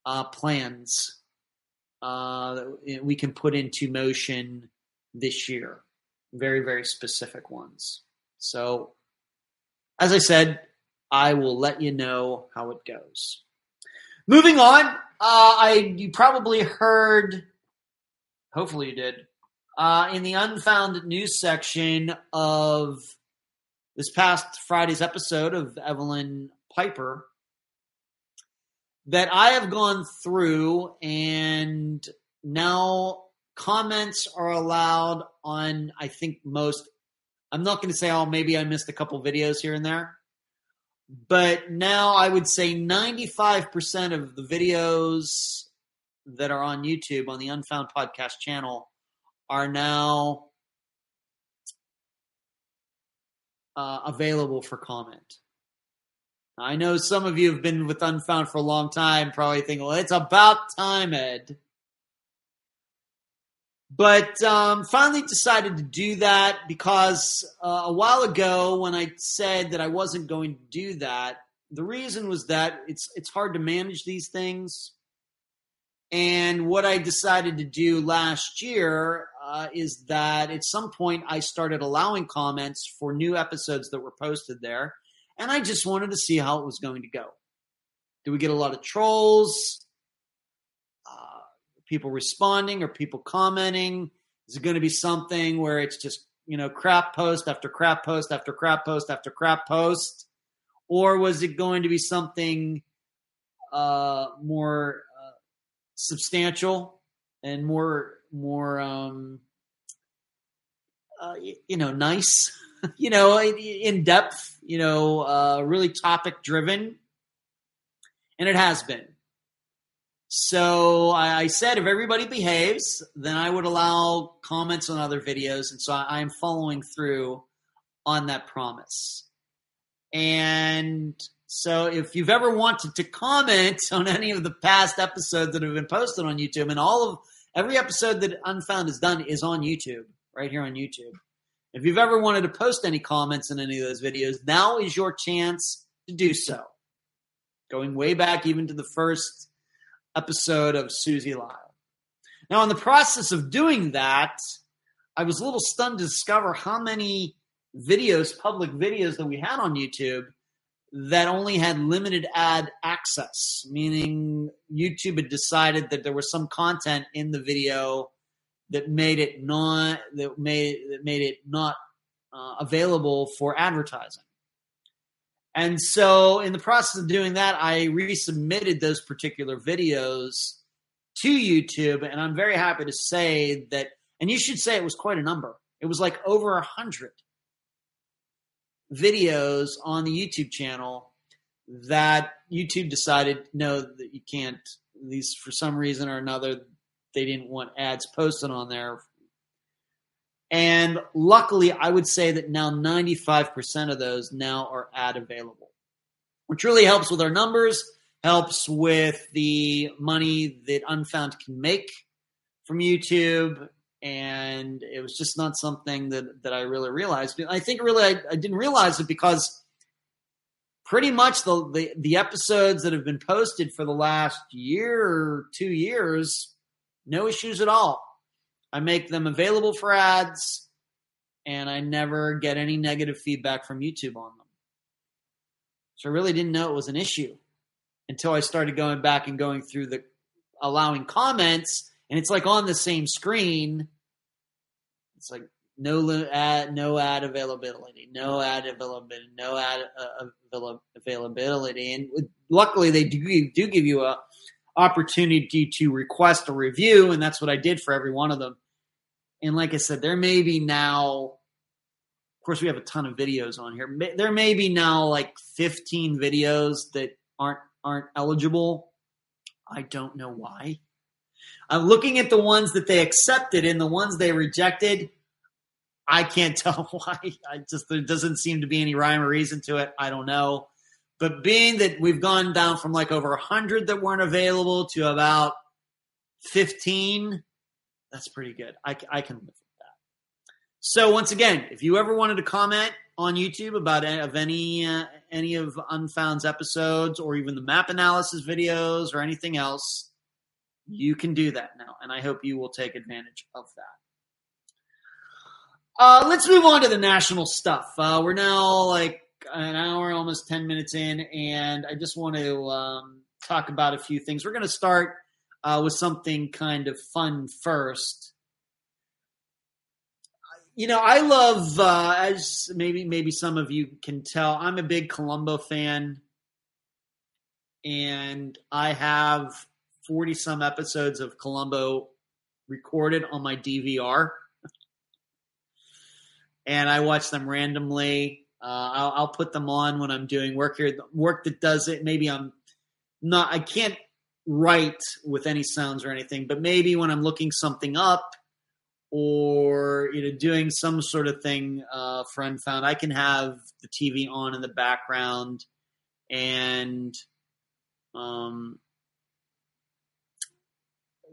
A: uh, plans uh, that we can put into motion this year. Very, very specific ones. So, as I said, I will let you know how it goes. Moving on, uh, I you probably heard, hopefully you did, uh, in the unfound news section of this past Friday's episode of Evelyn Piper that I have gone through and now comments are allowed on I think most I'm not going to say oh maybe I missed a couple videos here and there but now I would say 95% of the videos that are on YouTube on the Unfound Podcast channel are now uh, available for comment. I know some of you have been with Unfound for a long time, probably thinking, well, it's about time, Ed. But um, finally decided to do that because uh, a while ago, when I said that I wasn't going to do that, the reason was that it's it's hard to manage these things. And what I decided to do last year uh, is that at some point I started allowing comments for new episodes that were posted there, and I just wanted to see how it was going to go. Do we get a lot of trolls? people responding or people commenting? Is it going to be something where it's just, you know, crap post after crap post after crap post after crap post? Or was it going to be something uh, more uh, substantial and more, more, um, uh, you know, nice, you know, in depth, you know, uh, really topic driven? And it has been. So I said if everybody behaves, then I would allow comments on other videos. And so I am following through on that promise. And so if you've ever wanted to comment on any of the past episodes that have been posted on YouTube, and all of every episode that Unfound has done is on YouTube, right here on YouTube. If you've ever wanted to post any comments in any of those videos, now is your chance to do so. Going way back even to the first episode of Susie Lyall. Now, in the process of doing that, I was a little stunned to discover how many videos, public videos that we had on YouTube that only had limited ad access, meaning YouTube had decided that there was some content in the video that made it not that made that made it not uh, available for advertising. And so, in the process of doing that, I resubmitted those particular videos to YouTube, and I'm very happy to say that. And you should say it was quite a number. It was like over a hundred videos on the YouTube channel that YouTube decided no, that you can't. These for some reason or another, they didn't want ads posted on there and luckily, I would say that now 95% of those now are ad available, which really helps with our numbers, helps with the money that Unfound can make from YouTube. And it was just not something that, that I really realized. I think really I, I didn't realize it because pretty much the, the, the episodes that have been posted for the last year or two years, no issues at all I make them available for ads, and I never get any negative feedback from YouTube on them. So I really didn't know it was an issue until I started going back and going through the allowing comments, and it's like on the same screen. It's like no ad, no ad availability, no ad availability, no ad uh, availability, and luckily they do do give you a opportunity to request a review, and that's what I did for every one of them. And like I said, there may be now, of course, we have a ton of videos on here. There may be now like 15 videos that aren't aren't eligible. I don't know why. I'm looking at the ones that they accepted and the ones they rejected. I can't tell why. I just there doesn't seem to be any rhyme or reason to it. I don't know. But being that we've gone down from like over 100 that weren't available to about 15, that's pretty good. I, I can live with that. So once again, if you ever wanted to comment on YouTube about of any uh, any of Unfound's episodes or even the map analysis videos or anything else, you can do that now, and I hope you will take advantage of that. Uh, let's move on to the national stuff. Uh, we're now like an hour, almost 10 minutes in, and I just want to um, talk about a few things. We're going to start uh, with something kind of fun first. You know, I love, uh, as maybe maybe some of you can tell, I'm a big Columbo fan, and I have 40 some episodes of Columbo recorded on my DVR. and I watch them randomly. Uh, I'll, I'll, put them on when I'm doing work here, work that does it. Maybe I'm not, I can't write with any sounds or anything, but maybe when I'm looking something up or you know doing some sort of thing uh, friend found, I can have the TV on in the background and um,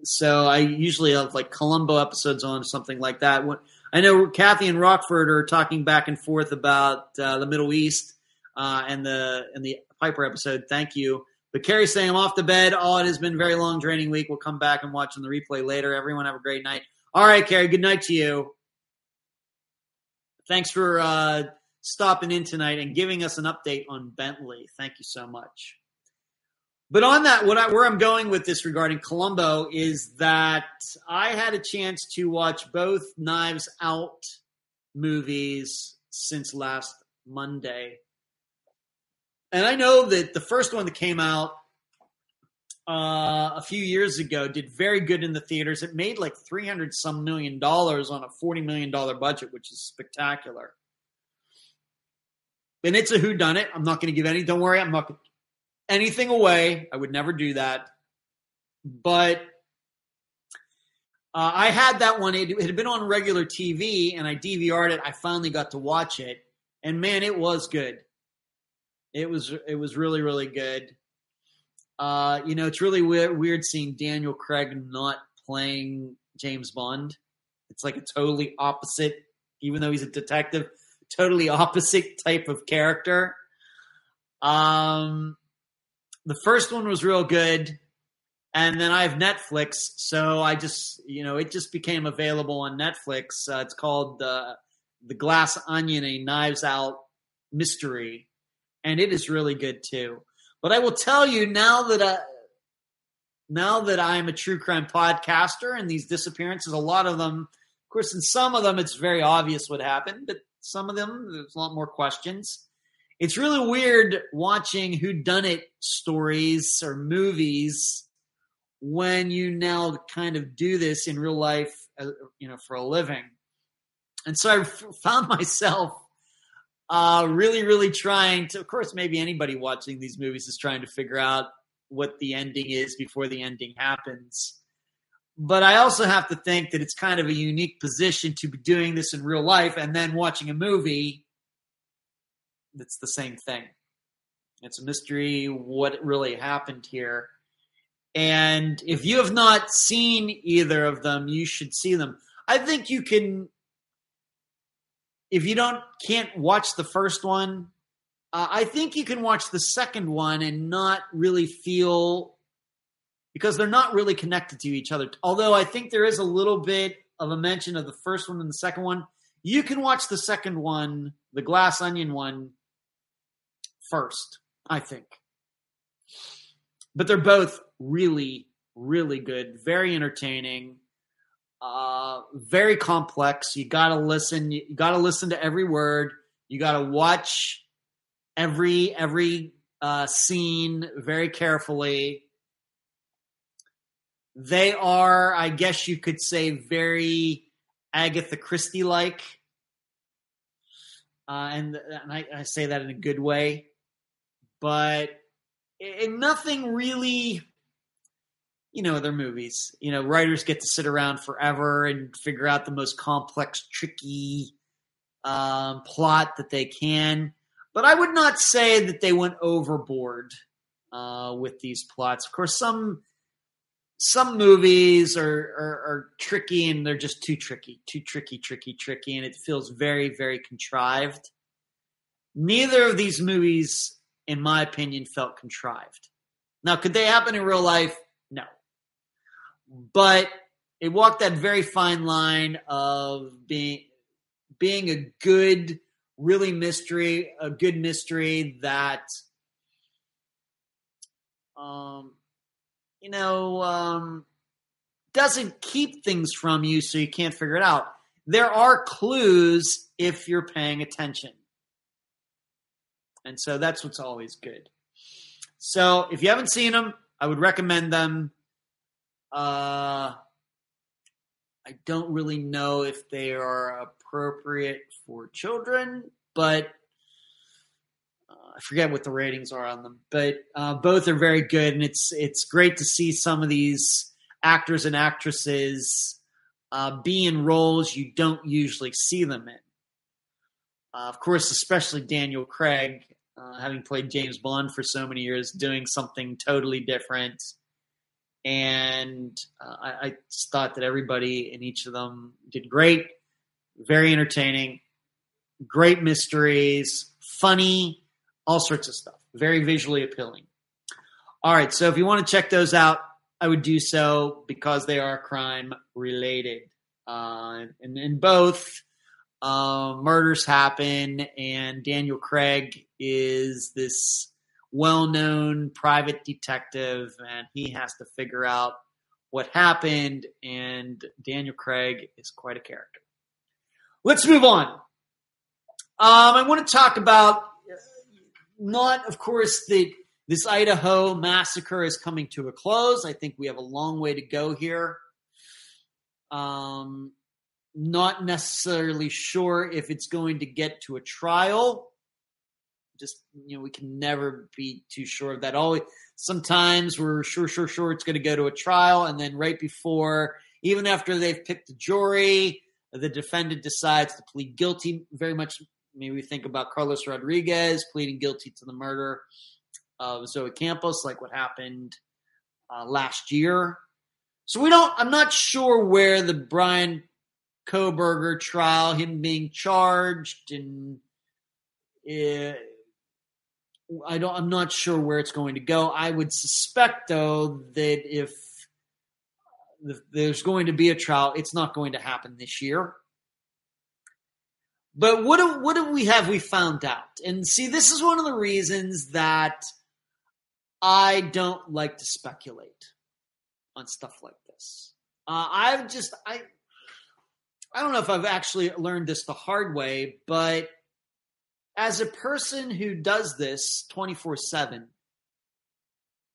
A: so I usually have like Columbo episodes on something like that. I know Kathy and Rockford are talking back and forth about uh, the Middle East uh, and the and the Piper episode. Thank you. But Carrie's saying I'm off the bed. Oh, it has been a very long, draining week. We'll come back and watch on the replay later. Everyone have a great night. All right, Carrie. Good night to you. Thanks for uh, stopping in tonight and giving us an update on Bentley. Thank you so much. But on that, what I, where I'm going with this regarding Columbo is that I had a chance to watch both Knives Out movies since last Monday. And I know that the first one that came out uh, a few years ago did very good in the theaters. It made like 300 some million dollars on a $40 million budget, which is spectacular. And it's a who done it. I'm not going to give any. Don't worry, I'm not anything away. I would never do that. But uh, I had that one. It, it, had been on regular TV, and I DVR'd it. I finally got to watch it, and man, it was good. It was it was really really good. Uh, you know, it's really weird, weird seeing Daniel Craig not playing James Bond. It's like a totally opposite, even though he's a detective, totally opposite type of character. Um, the first one was real good and then I have Netflix, so I just you know it just became available on Netflix. Uh, it's called uh, the Glass Onion, a Knives Out mystery, and it is really good too. But I will tell you now that I, now that I'm a true crime podcaster and these disappearances, a lot of them, of course, in some of them it's very obvious what happened, but some of them there's a lot more questions it's really weird watching who done it stories or movies when you now kind of do this in real life uh, you know for a living. And so I found myself uh, really really trying to of course maybe anybody watching these movies is trying to figure out what the ending is before the ending happens. But i also have to think that it's kind of a unique position to be doing this in real life and then watching a movie it's the same thing. It's a mystery what really happened here. And if you have not seen either of them, you should see them. I think you can if you don't can't watch the first one, uh, I think you can watch the second one and not really feel because they're not really connected to each other. Although I think there is a little bit of a mention of the first one and the second one. You can watch the second one, the glass onion one, first, I think. But they're both really, really good, very entertaining, uh, very complex. You got to listen. You got to listen to every word. You got to watch every every uh, scene very carefully. They are, I guess you could say, very Agatha Christie like. Uh, and, and I, I, say that in a good way but it, nothing really you know their movies. You know writers get to sit around forever and figure out the most complex tricky um, plot that they can. But i would not say that they went overboard uh, with these plots. Of course some some movies are, are, are tricky and they're just too tricky too tricky tricky tricky and it feels very very contrived. Neither of these movies in my opinion, felt contrived. Now, could they happen in real life? No. But it walked that very fine line of being being a good really mystery, a good mystery that, um, you know, um, doesn't keep things from you so you can't figure it out. There are clues if you're paying attention. And so that's what's always good. So if you haven't seen them, I would recommend them. Uh, I don't really know if they are appropriate for children, but uh, I forget what the ratings are on them. But uh, both are very good, and it's it's great to see some of these actors and actresses uh, be in roles you don't usually see them in. Uh, of course, especially Daniel Craig, uh, having played James Bond for so many years, doing something totally different. And uh, I, I thought that everybody in each of them did great, very entertaining, great mysteries, funny, all sorts of stuff, very visually appealing. All right, so if you want to check those out, I would do so because they are crime related. Uh, and in both, uh, murders happen, and Daniel Craig is this well known private detective, and he has to figure out what happened. And Daniel Craig is quite a character. Let's move on. Um, I want to talk about not, of course, the this Idaho massacre is coming to a close. I think we have a long way to go here. Um, not necessarily sure if it's going to get to a trial. Just you know, we can never be too sure of that. Always, sometimes we're sure, sure, sure it's going to go to a trial, and then right before, even after they've picked the jury, the defendant decides to plead guilty. Very much, maybe we think about Carlos Rodriguez pleading guilty to the murder of Zoe Campos, like what happened uh, last year. So we don't. I'm not sure where the Bryan Kohberger trial, him being charged, and uh, I don't. I'm not sure where it's going to go. I would suspect, though, that if, if there's going to be a trial, it's not going to happen this year. But what do, what do we have we found out? And see, this is one of the reasons that I don't like to speculate on stuff like this. Uh, I've just I I don't know if I've actually learned this the hard way, but as a person who does this 24 7,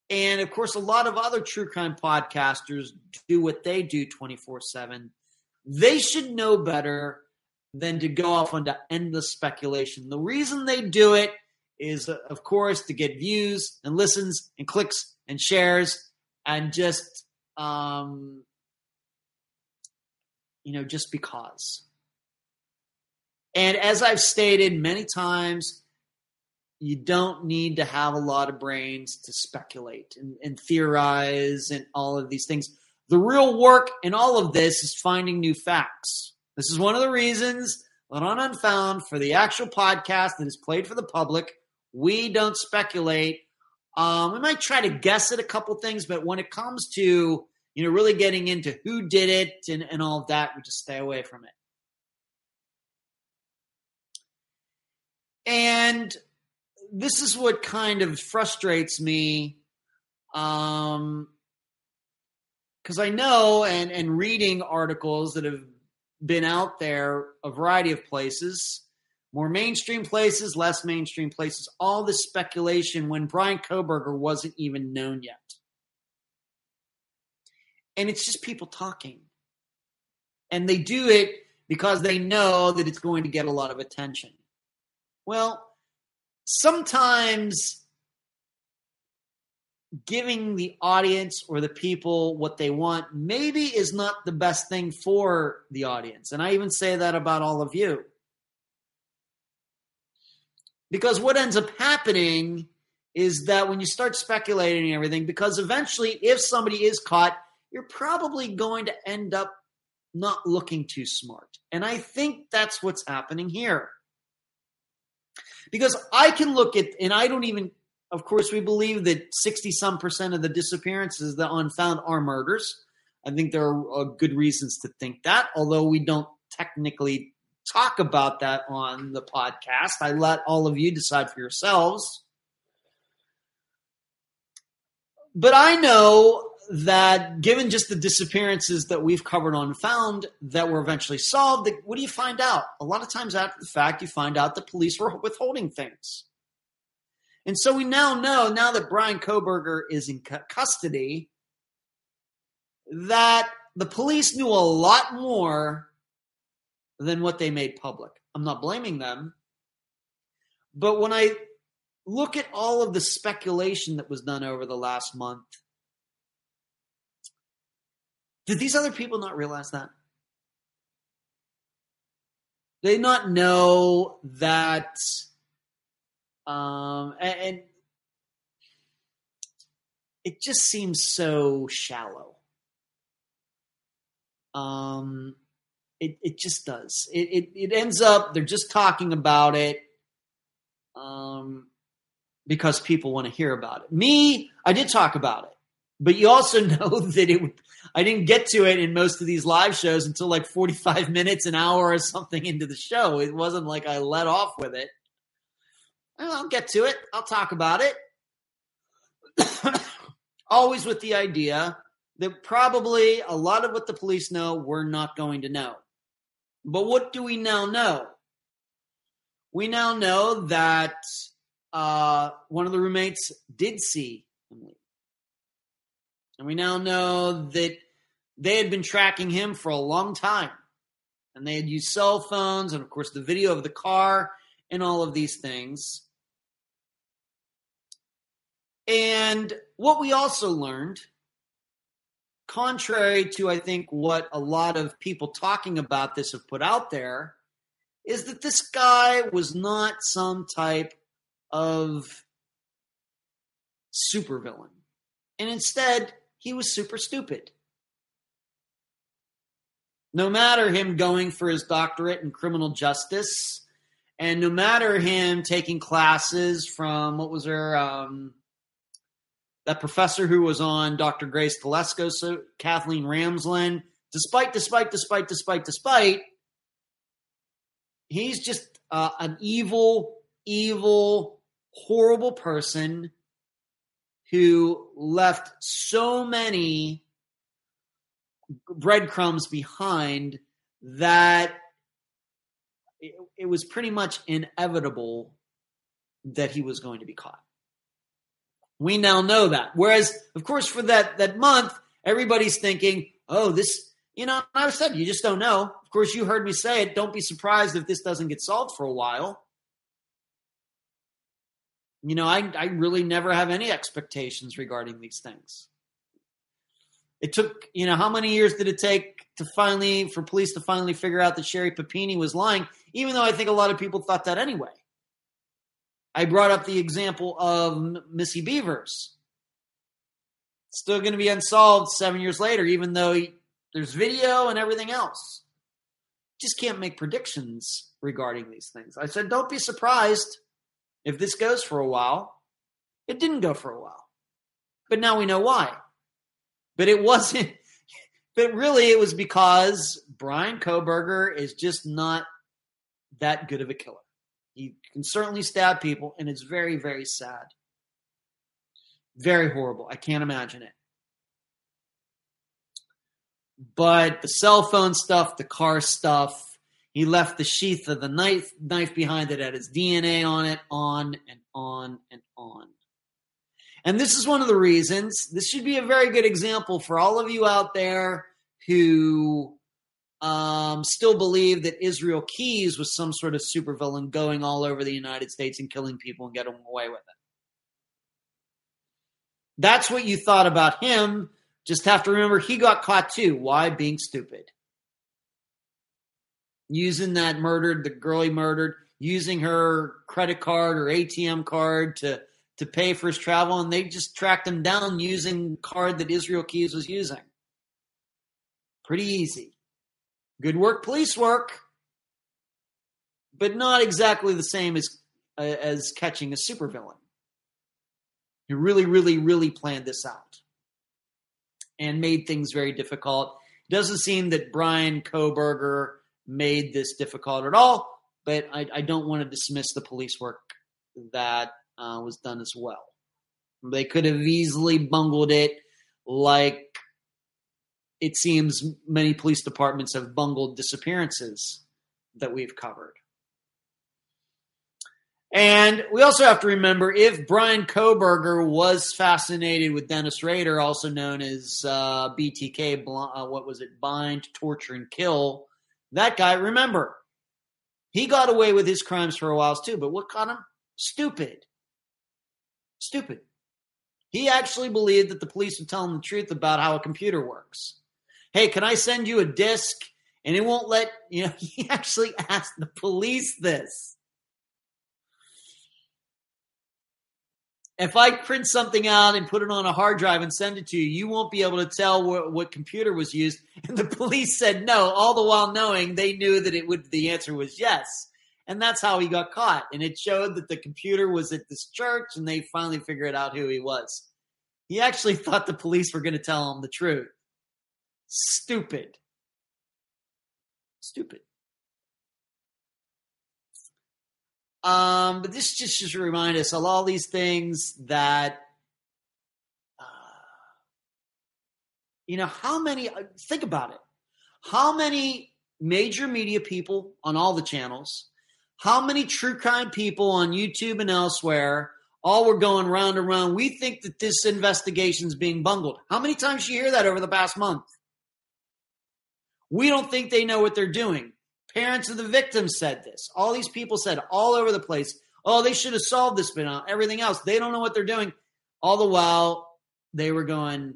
A: and of course, a lot of other true crime podcasters do what they do 24 7, they should know better than to go off into endless speculation. The reason they do it is, of course, to get views and listens and clicks and shares and just, um, you know, just because. And as I've stated many times, you don't need to have a lot of brains to speculate and, and theorize and all of these things. The real work in all of this is finding new facts. This is one of the reasons that on Unfound, for the actual podcast that is played for the public, we don't speculate. Um, we might try to guess at a couple things, but when it comes to you know really getting into who did it and, and all of that, we just stay away from it. And this is what kind of frustrates me, um, because I know and and reading articles that have been out there a variety of places more mainstream places, less mainstream places, all this speculation when Bryan Kohberger wasn't even known yet. And it's just people talking. And they do it because they know that it's going to get a lot of attention. Well, sometimes giving the audience or the people what they want maybe is not the best thing for the audience. And I even say that about all of you. Because what ends up happening is that when you start speculating and everything, because eventually, if somebody is caught, you're probably going to end up not looking too smart. And I think that's what's happening here. Because I can look at, and I don't even, of course, we believe that 60 some percent of the disappearances that unfound are murders. I think there are uh, good reasons to think that, although we don't technically talk about that on the podcast. I let all of you decide for yourselves. But I know that given just the disappearances that we've covered on found that were eventually solved, what do you find out? A lot of times after the fact, you find out the police were withholding things. And so we now know, now that Bryan Kohberger is in custody, that the police knew a lot more than what they made public. I'm not blaming them. But when I look at all of the speculation that was done over the last month, did these other people not realize that? They not know that, um, and, and it just seems so shallow. Um, it it just does. It it, it ends up they're just talking about it, um, because people want to hear about it. Me, I did talk about it, but you also know that it. I didn't get to it in most of these live shows until like forty five minutes, an hour, or something into the show. It wasn't like I let off with it. I'll get to it. I'll talk about it. Always with the idea that probably a lot of what the police know, we're not going to know. But what do we now know? We now know that uh, one of the roommates did see Emily. And we now know that they had been tracking him for a long time. And they had used cell phones and, of course, the video of the car and all of these things. And what we also learned contrary to I think what a lot of people talking about this have put out there, is that this guy was not some type of supervillain. And instead, he was super stupid. No matter him going for his doctorate in criminal justice, and no matter him taking classes from what was her um, that professor who was on Dr. Grace Telesco, so Kathleen Ramsland, despite, despite, despite, despite, despite, he's just uh, an evil, evil, horrible person who left so many breadcrumbs behind that it, it was pretty much inevitable that he was going to be caught. We now know that. Whereas, of course, for that that month, everybody's thinking, "Oh, this." You know, I said you just don't know. Of course, you heard me say it. Don't be surprised if this doesn't get solved for a while. You know, I I really never have any expectations regarding these things. It took, you know, how many years did it take to finally for police to finally figure out that Sherri Papini was lying? Even though I think a lot of people thought that anyway. I brought up the example of Missy Bevers. Still going to be unsolved seven years later, even though he, there's video and everything else. Just can't make predictions regarding these things. I said, don't be surprised if this goes for a while. It didn't go for a while, but now we know why. But it wasn't, but really it was because Bryan Kohberger is just not that good of a killer. He can certainly stab people, and it's very, very sad. Very horrible. I can't imagine it. But the cell phone stuff, the car stuff, he left the sheath of the knife knife behind it, had his DNA on it, on and on and on. And this is one of the reasons. This should be a very good example for all of you out there who um, still believe that Israel Keyes was some sort of supervillain going all over the United States and killing people and getting away with it. That's what you thought about him. Just have to remember he got caught too. Why? Being stupid. Using that murdered, the girl he murdered, using her credit card or ATM card to to pay for his travel, and they just tracked him down using card that Israel Keyes was using. Pretty easy. Good work, police work, but not exactly the same as uh, as catching a supervillain. He really, really, really planned this out and made things very difficult. It doesn't seem that Bryan Kohberger made this difficult at all. But I, I don't want to dismiss the police work that uh, was done as well. They could have easily bungled it like it seems many police departments have bungled disappearances that we've covered. And we also have to remember if Bryan Kohberger was fascinated with Dennis Rader, also known as uh, BTK, uh, what was it, bind, torture, and kill, that guy, remember, he got away with his crimes for a while too, but what got him? Stupid. Stupid. He actually believed that the police would tell him the truth about how a computer works. Hey, can I send you a disk? And it won't let, you know, he actually asked the police this. if I print something out and put it on a hard drive and send it to you, you won't be able to tell what, what, computer was used. And the police said no, all the while knowing they knew that it would. The answer was yes, and that's how he got caught. And it showed that the computer was at this church, and they finally figured out who he was. He actually thought the police were going to tell him the truth. Stupid. Stupid. Um, but this just just remind us of all these things that, uh, you know, how many, uh, think about it. How many major media people on all the channels, how many true crime people on YouTube and elsewhere all were going round and round. We think that this investigation is being bungled. How many times you hear that over the past month? We don't think they know what they're doing. Parents of the victims said this. All these people said all over the place, oh, they should have solved this, but everything else. They don't know what they're doing. All the while, they were going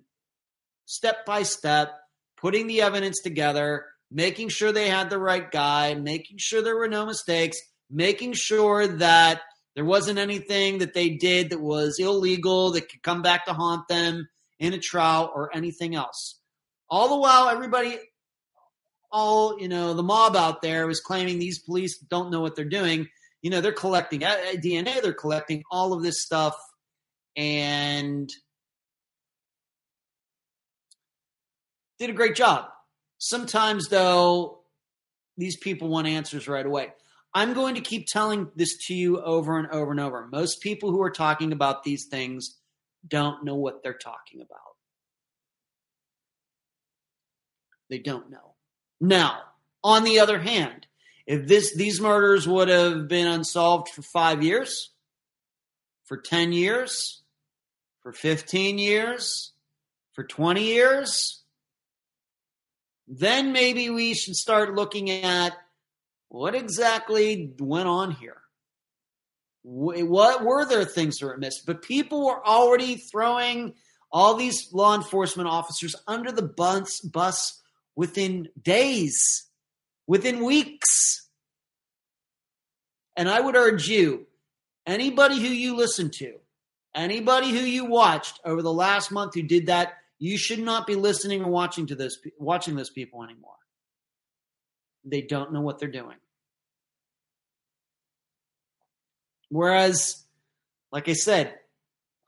A: step by step, putting the evidence together, making sure they had the right guy, making sure there were no mistakes, making sure that there wasn't anything that they did that was illegal that could come back to haunt them in a trial or anything else. All the while, everybody all you know the mob out there was claiming these police don't know what they're doing. You know they're collecting uh, uh, dna they're collecting all of this stuff. And did a great job. Sometimes though these people want answers right away i'm going to keep telling this to you over and over and over. Most people who are talking about these things don't know what they're talking about. They don't know. Now, on the other hand, if this these murders would have been unsolved for five years, for 10 years, for 15 years, for 20 years, then maybe we should start looking at what exactly went on here. What were there things that were missed? But people were already throwing all these law enforcement officers under the bus, bus within days, within weeks. And I would urge you, anybody who you listen to, anybody who you watched over the last month who did that, you should not be listening or watching to this watching those people anymore. They don't know what they're doing. Whereas, like I said,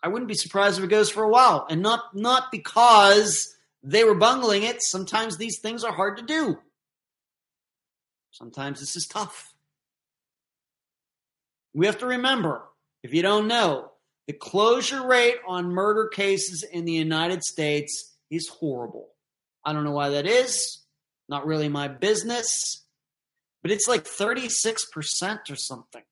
A: I wouldn't be surprised if it goes for a while, and not not because they were bungling it. Sometimes these things are hard to do. Sometimes this is tough. We have to remember, if you don't know, the closure rate on murder cases in the United States is horrible. I don't know why that is. Not really my business. But it's like 36% or something.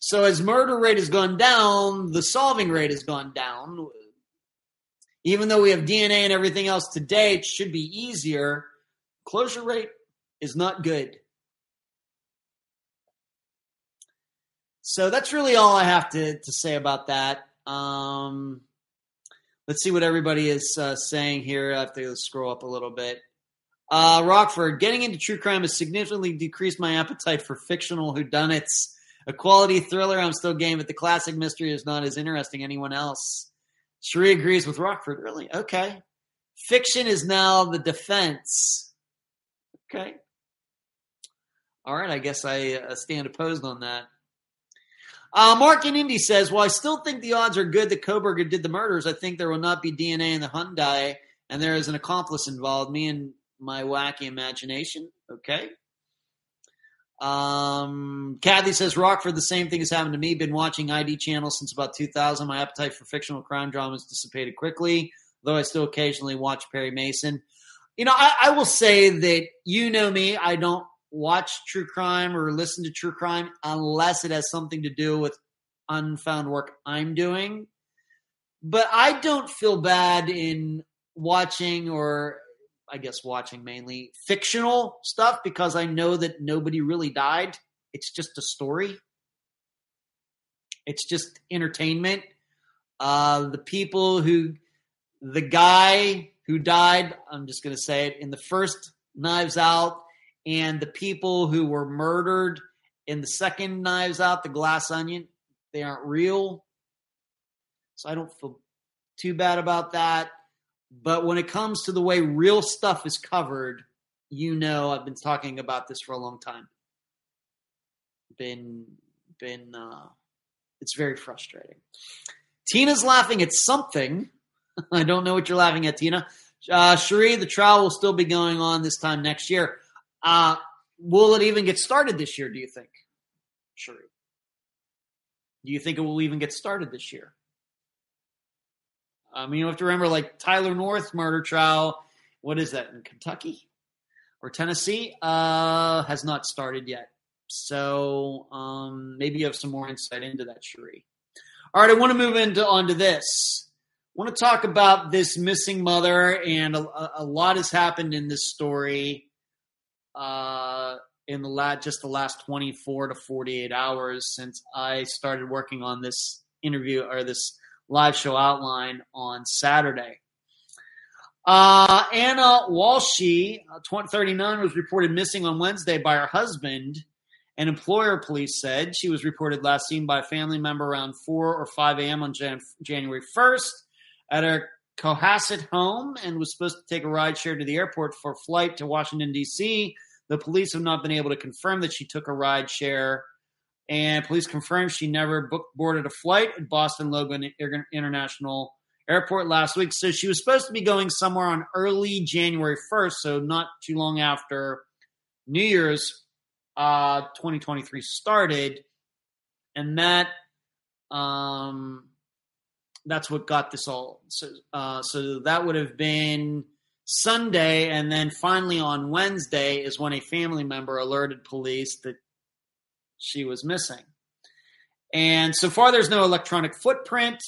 A: So as murder rate has gone down, the solving rate has gone down even though we have DNA and everything else today, it should be easier. Closure rate is not good. So that's really all I have to, to say about that. Um, let's see what everybody is uh, saying here. I have to scroll up a little bit. Uh, Rockford, getting into true crime has significantly decreased my appetite for fictional whodunits. A quality thriller, I'm still game, but the classic mystery is not as interesting anyone else. Sheree agrees with Rockford. Really? Okay. Fiction is now the defense. Okay. All right. I guess I uh, stand opposed on that. Uh, Mark in Indy says, "Well, I still think the odds are good that Kohberger did the murders. I think there will not be DNA in the Hyundai, and there is an accomplice involved. Me and my wacky imagination. Okay. Um, Kathy says Rockford. The same thing has happened to me. Been watching ID channel since about 2000. My appetite for fictional crime dramas dissipated quickly, though I still occasionally watch Perry Mason. You know, I, I will say that you know me. I don't watch true crime or listen to true crime unless it has something to do with unfound work I'm doing. But I don't feel bad in watching or I guess watching mainly fictional stuff because I know that nobody really died. It's just a story. It's just entertainment. Uh, the people who, the guy who died, I'm just going to say it, in the first Knives Out, and the people who were murdered in the second Knives Out, the Glass Onion, they aren't real. So I don't feel too bad about that. But when it comes to the way real stuff is covered, you know I've been talking about this for a long time. Been been uh it's very frustrating. Tina's laughing at something. I don't know what you're laughing at, Tina. Uh Cherie, the trial will still be going on this time next year. Uh will it even get started this year, do you think? Cherie? Do you think it will even get started this year? I mean, you have to remember, like Tyler North murder trial. What is that in Kentucky or Tennessee? Uh, has not started yet. So um, maybe you have some more insight into that, Cherie. All right, I want to move into onto this. I want to talk about this missing mother, and a, a lot has happened in this story uh, in the last just the last 24 to 48 hours since I started working on this interview or this live show outline on Saturday. Uh, Ana Walshe, uh, 39, was reported missing on Wednesday by her husband. An employer police said she was reported last seen by a family member around 4 or 5 a.m. on Jan- January 1st at her Cohasset home and was supposed to take a ride share to the airport for a flight to Washington, D.C. The police have not been able to confirm that she took a ride share and police confirmed she never booked boarded a flight at Boston Logan International Airport last week. So she was supposed to be going somewhere on early January 1st, so not too long after New Year's uh, 2023 started, and that um, that's what got this all. So, uh, so that would have been Sunday, and then finally on Wednesday is when a family member alerted police that she was missing. And so far, there's no electronic footprint.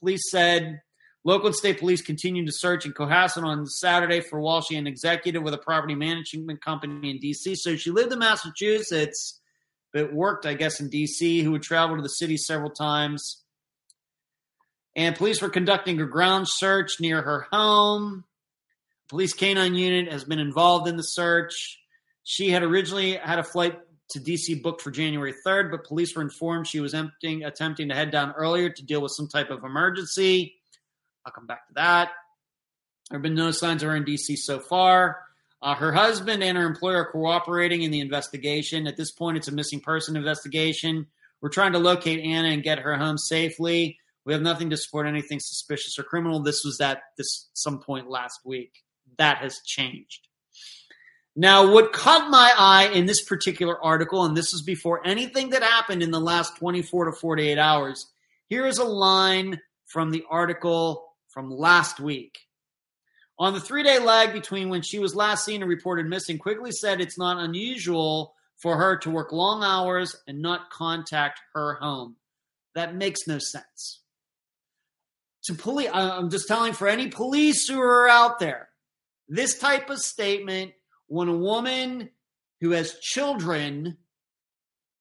A: Police said local and state police continued to search in Cohasset on Saturday for Walshe, an executive with a property management company in D.C. So she lived in Massachusetts, but worked, I guess, in D.C., who would travel to the city several times. And police were conducting a ground search near her home. Police canine unit has been involved in the search. She had originally had a flight to DC booked for January 3rd, but police were informed she was emptying, attempting to head down earlier to deal with some type of emergency. I'll come back to that. There have been no signs of her in DC so far. Uh, her husband and her employer are cooperating in the investigation. At this point, it's a missing person investigation. We're trying to locate Ana and get her home safely. We have nothing to support anything suspicious or criminal. This was at this some point last week. That has changed. Now, what caught my eye in this particular article, and this is before anything that happened in the last 24 to 48 hours, here is a line from the article from last week. On the three day lag between when she was last seen and reported missing, Quigley said it's not unusual for her to work long hours and not contact her home. That makes no sense. To police, I'm just telling for any police who are out there, this type of statement when a woman who has children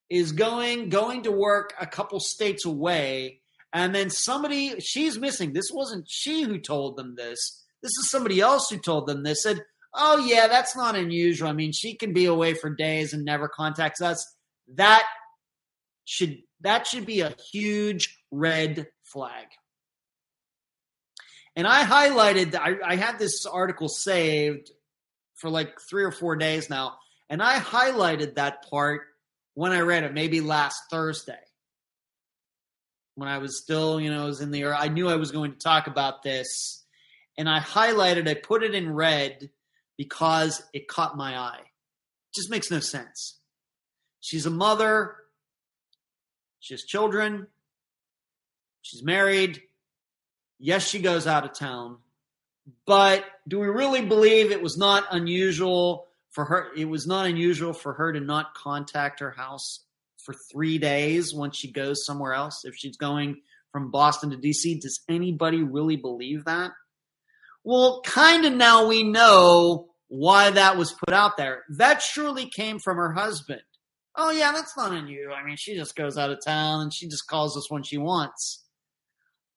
A: is going going to work a couple states away and then somebody she's missing. This wasn't she who told them this. This is somebody else who told them this said oh yeah that's not unusual. I mean she can be away for days and never contacts us. That should that should be a huge red flag and i highlighted I, I had this article saved for like three or four days now, and I highlighted that part when I read it, maybe last Thursday. When I was still, you know, I was in the I knew I was going to talk about this, and I highlighted, I put it in red because it caught my eye. It just makes no sense. She's a mother. She has children. She's married. Yes, she goes out of town. But do we really believe it was not unusual for her? It was not unusual for her to not contact her house for three days once she goes somewhere else. If she's going from Boston to DC, does anybody really believe that? Well, kind of now we know why that was put out there. That surely came from her husband. Oh, yeah, that's not unusual. I mean, she just goes out of town and she just calls us when she wants.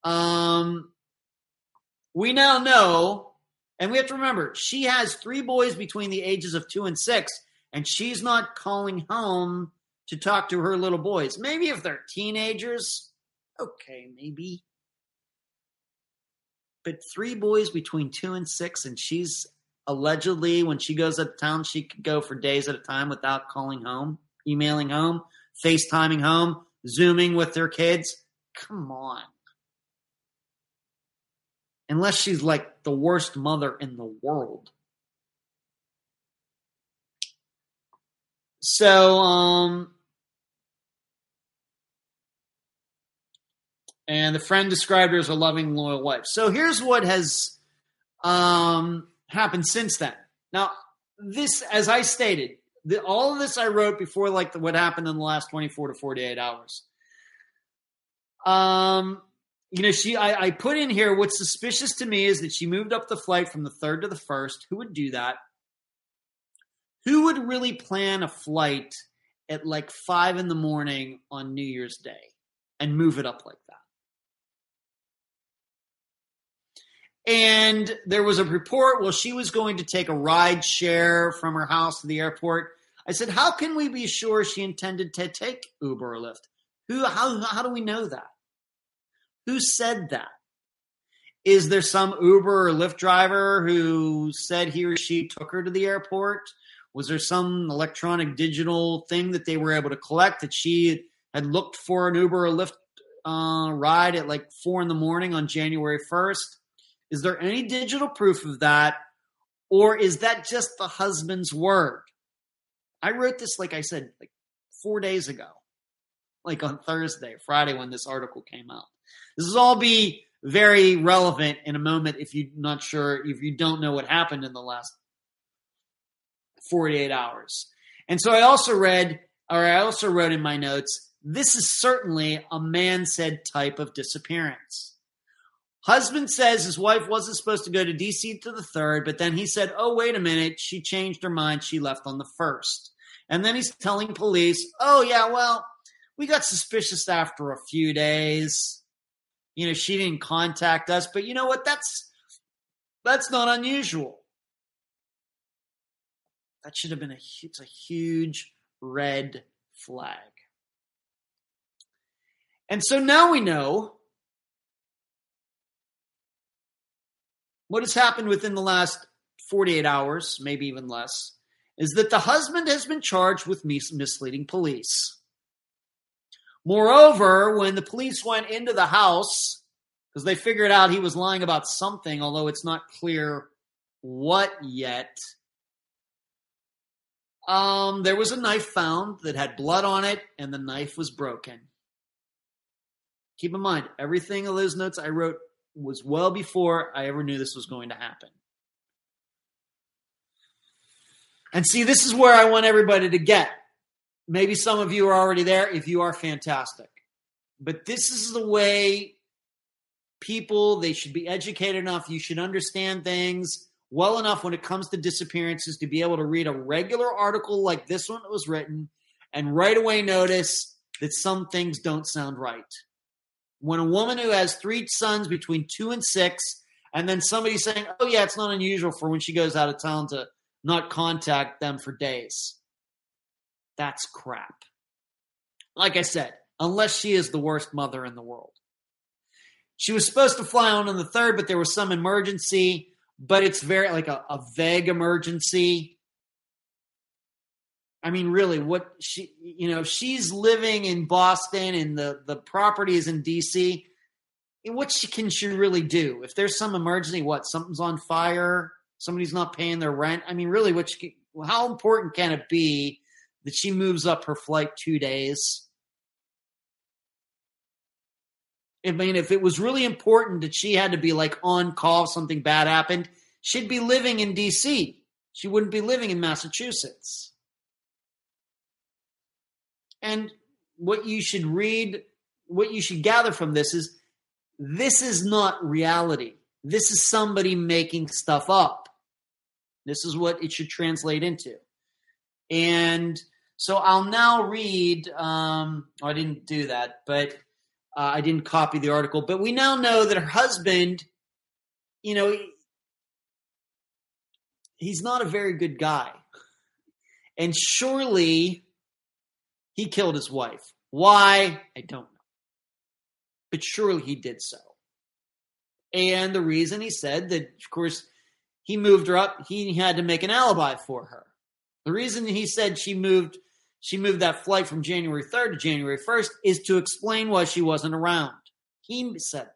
A: Um, we now know, and we have to remember, she has three boys between the ages of two and six, and she's not calling home to talk to her little boys. Maybe if they're teenagers, okay, maybe. But three boys between two and six, and she's allegedly, when she goes of town, she could go for days at a time without calling home, emailing home, FaceTiming home, Zooming with their kids. Come on unless she's like the worst mother in the world. So, um, and the friend described her as a loving, loyal wife. So here's what has um, happened since then. Now, this, as I stated, the, all of this I wrote before, like the, what happened in the last 24 to 48 hours. Um, you know, she I, I put in here what's suspicious to me is that she moved up the flight from the third to the first. Who would do that? Who would really plan a flight at like five in the morning on New Year's Day and move it up like that? And there was a report, well, she was going to take a ride share from her house to the airport. I said, How can we be sure she intended to take Uber or Lyft? Who how how do we know that? Who said that? Is there some Uber or Lyft driver who said he or she took her to the airport? Was there some electronic digital thing that they were able to collect that she had looked for an Uber or Lyft uh, ride at like four in the morning on January 1st? Is there any digital proof of that? Or is that just the husband's word? I wrote this, like I said, like four days ago, like on Thursday, Friday, when this article came out. This will all be very relevant in a moment if you're not sure, if you don't know what happened in the last 48 hours. And so I also read, or I also wrote in my notes, this is certainly a man said type of disappearance. Husband says his wife wasn't supposed to go to DC to the third, but then he said, oh, wait a minute, she changed her mind. She left on the first. And then he's telling police, oh, yeah, well, we got suspicious after a few days you know, she didn't contact us, but you know what? That's that's not unusual. That should have been a it's a huge red flag. And so now we know what has happened within the last 48 hours, maybe even less, is that the husband has been charged with mis- misleading police. Moreover, when the police went into the house, because they figured out he was lying about something, although it's not clear what yet, um, there was a knife found that had blood on it, and the knife was broken. Keep in mind, everything of those notes I wrote was well before I ever knew this was going to happen. And see, this is where I want everybody to get. Maybe some of you are already there. If you are, fantastic. But this is the way people, they should be educated enough. You should understand things well enough when it comes to disappearances to be able to read a regular article like this one that was written and right away notice that some things don't sound right. When a woman who has three sons between two and six, and then somebody saying, oh, yeah, it's not unusual for when she goes out of town to not contact them for days. That's crap. Like I said, unless she is the worst mother in the world. She was supposed to fly on on the third, but there was some emergency, but it's very like a, a vague emergency. I mean, really, what she, you know, she's living in Boston and the, the property is in DC. What she, can she really do? If there's some emergency, what, something's on fire, Somebody's not paying their rent. I mean, really, which how important can it be that she moves up her flight two days? I mean, if it was really important that she had to be like on call something bad happened, she'd be living in D.C. She wouldn't be living in Massachusetts. And what you should read, what you should gather from this is this is not reality. This is somebody making stuff up. This is what it should translate into. And so I'll now read, um, oh, I didn't do that, but uh, I didn't copy the article. But we now know that her husband, you know, he's not a very good guy. And surely he killed his wife. Why? I don't know. But surely he did so. And the reason he said that, of course, he moved her up, he had to make an alibi for her. The reason he said she moved she moved that flight from January 3rd to January 1st is to explain why she wasn't around. He said that.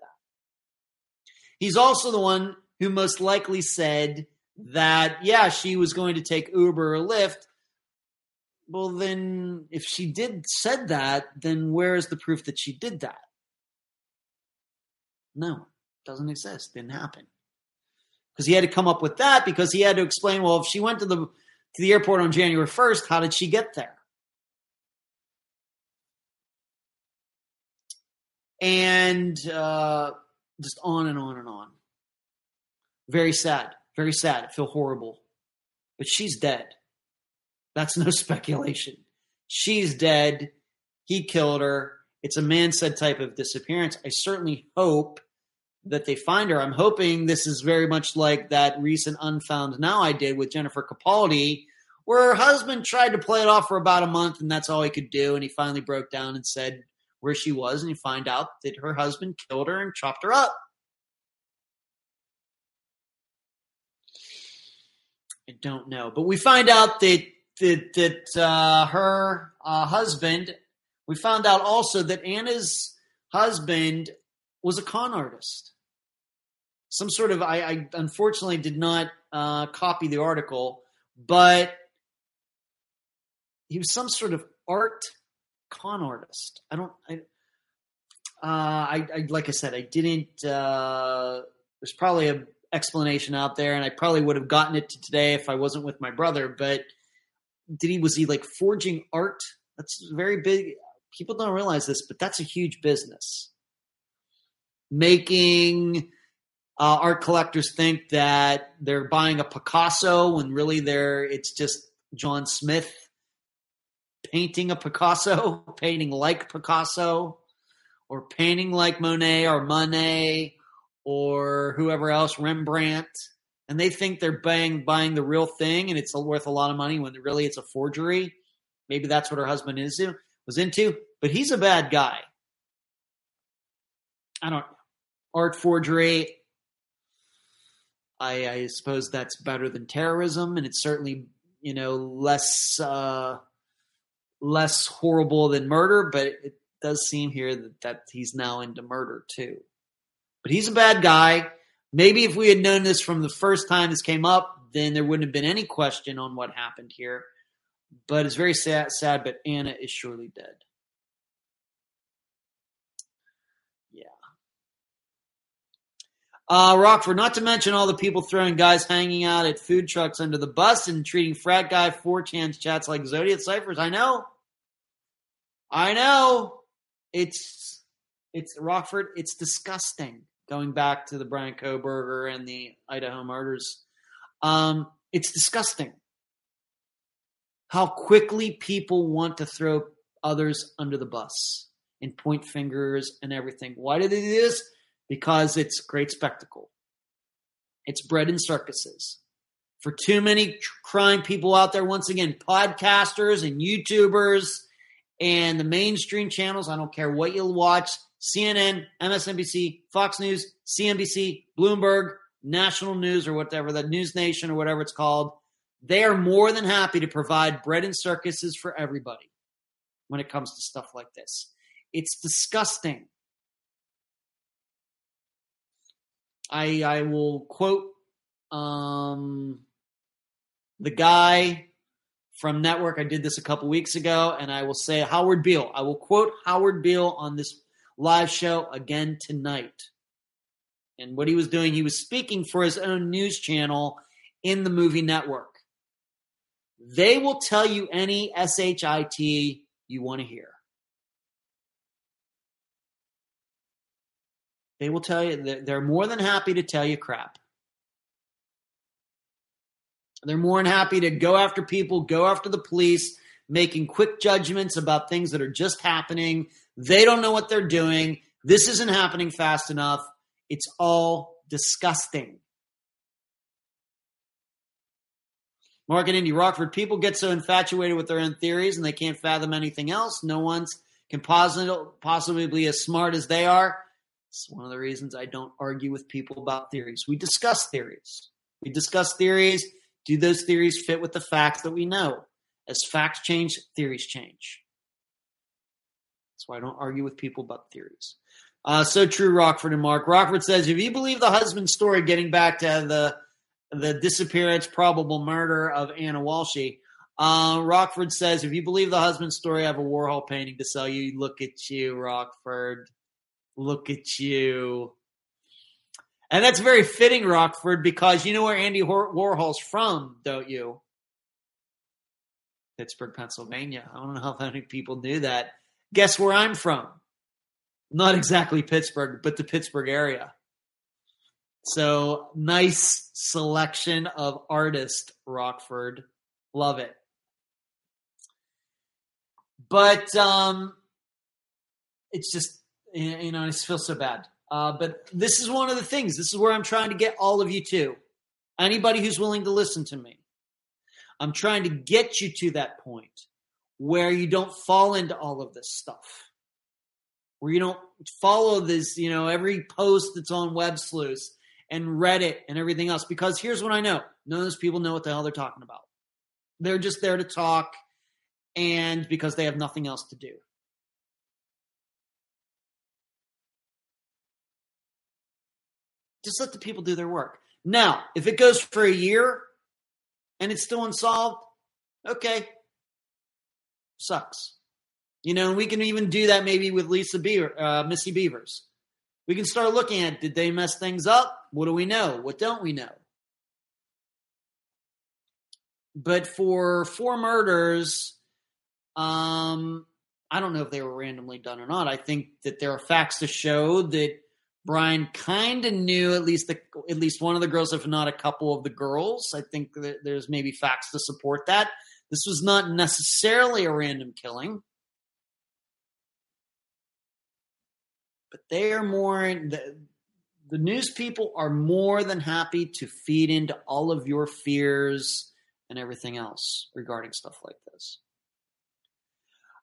A: He's also the one who most likely said that, yeah, she was going to take Uber or Lyft. Well, then, if she did said that, then where is the proof that she did that? No, doesn't exist. Didn't happen. Because he had to come up with that because he had to explain, well, if she went to the to the airport on January 1st, how did she get there? And uh, just on and on and on. Very sad. Very sad. I feel horrible. But she's dead. That's no speculation. She's dead. He killed her. It's a man said type of disappearance. I certainly hope that they find her. I'm hoping this is very much like that recent Unfound Now I did with Jennifer Capaldi, where her husband tried to play it off for about a month and that's all he could do. And he finally broke down and said where she was, and you find out that her husband killed her and chopped her up. I don't know, but we find out that that, that uh, her uh, husband. We found out also that Ana's husband was a con artist. Some sort of I, I unfortunately did not uh, copy the article, but he was some sort of art con artist. I don't. I, uh, I, I like I said, I didn't. Uh, there's probably a explanation out there, and I probably would have gotten it to today if I wasn't with my brother. But did he was he like forging art? That's very big. People don't realize this, but that's a huge business. Making uh, art collectors think that they're buying a Picasso when really they're it's just John Smith painting a Picasso, painting like Picasso, or painting like Monet or Monet or whoever else, Rembrandt, and they think they're buying buying the real thing and it's worth a lot of money when really it's a forgery. Maybe that's what her husband is was into, but he's a bad guy. I don't art forgery. I, I suppose that's better than terrorism, and it's certainly you know less uh, less horrible than murder. But it does seem here that, that he's now into murder too. But he's a bad guy. Maybe if we had known this from the first time this came up, then there wouldn't have been any question on what happened here. But it's very sad, sad but Ana is surely dead. Yeah. Uh, Rockford, not to mention all the people throwing guys hanging out at food trucks under the bus and treating frat guy 4chan chats like Zodiac ciphers. I know. I know. It's it's Rockford. It's disgusting. Going back to the Bryan Kohberger and the Idaho murders, um, it's disgusting how quickly people want to throw others under the bus and point fingers and everything. Why do they do this? Because it's great spectacle. It's bread and circuses. For too many crime people out there, once again, podcasters and YouTubers and the mainstream channels, I don't care what you'll watch CNN, MSNBC, Fox News, CNBC, Bloomberg, National News, or whatever, the News Nation, or whatever it's called, they are more than happy to provide bread and circuses for everybody when it comes to stuff like this. It's disgusting. I, I will quote um, the guy from Network. I did this a couple weeks ago, and I will say Howard Beale. I will quote Howard Beale on this live show again tonight. And what he was doing, he was speaking for his own news channel in the movie network. They will tell you any SHIT you want to hear. They will tell you, they're more than happy to tell you crap. They're more than happy to go after people, go after the police, making quick judgments about things that are just happening. They don't know what they're doing. This isn't happening fast enough. It's all disgusting. Mark and Indy Rockford, people get so infatuated with their own theories and they can't fathom anything else. No one's can possibly be as smart as they are. It's one of the reasons I don't argue with people about theories. We discuss theories. We discuss theories. Do those theories fit with the facts that we know? As facts change, theories change. That's why I don't argue with people about theories. Uh, so true, Rockford and Mark. Rockford says, if you believe the husband's story, getting back to the the disappearance, probable murder of Ana Walshe, uh, Rockford says, if you believe the husband's story, I have a Warhol painting to sell you. Look at you, Rockford. Look at you. And that's very fitting, Rockford, because you know where Andy Warhol's from, don't you? Pittsburgh, Pennsylvania. I don't know how many people knew that. Guess where I'm from? Not exactly Pittsburgh, but the Pittsburgh area. So nice selection of artist, Rockford. Love it. But um, it's just you know, I just feel so bad. Uh, but this is one of the things. This is where I'm trying to get all of you to. Anybody who's willing to listen to me. I'm trying to get you to that point where you don't fall into all of this stuff. Where you don't follow this, you know, every post that's on Web Sleuths and Reddit and everything else. Because here's what I know none of those people know what the hell they're talking about. They're just there to talk and because they have nothing else to do. Just let the people do their work. Now, if it goes for a year and it's still unsolved, okay, sucks. You know, we can even do that maybe with Lisa Beaver, uh, Missy Bevers. We can start looking at did they mess things up? What do we know? What don't we know? But for four murders, um, I don't know if they were randomly done or not. I think that there are facts to show that Bryan kind of knew at least the, at least one of the girls, if not a couple of the girls. I think there's maybe facts to support that. This was not necessarily a random killing, but they are more the, the news people are more than happy to feed into all of your fears and everything else regarding stuff like this.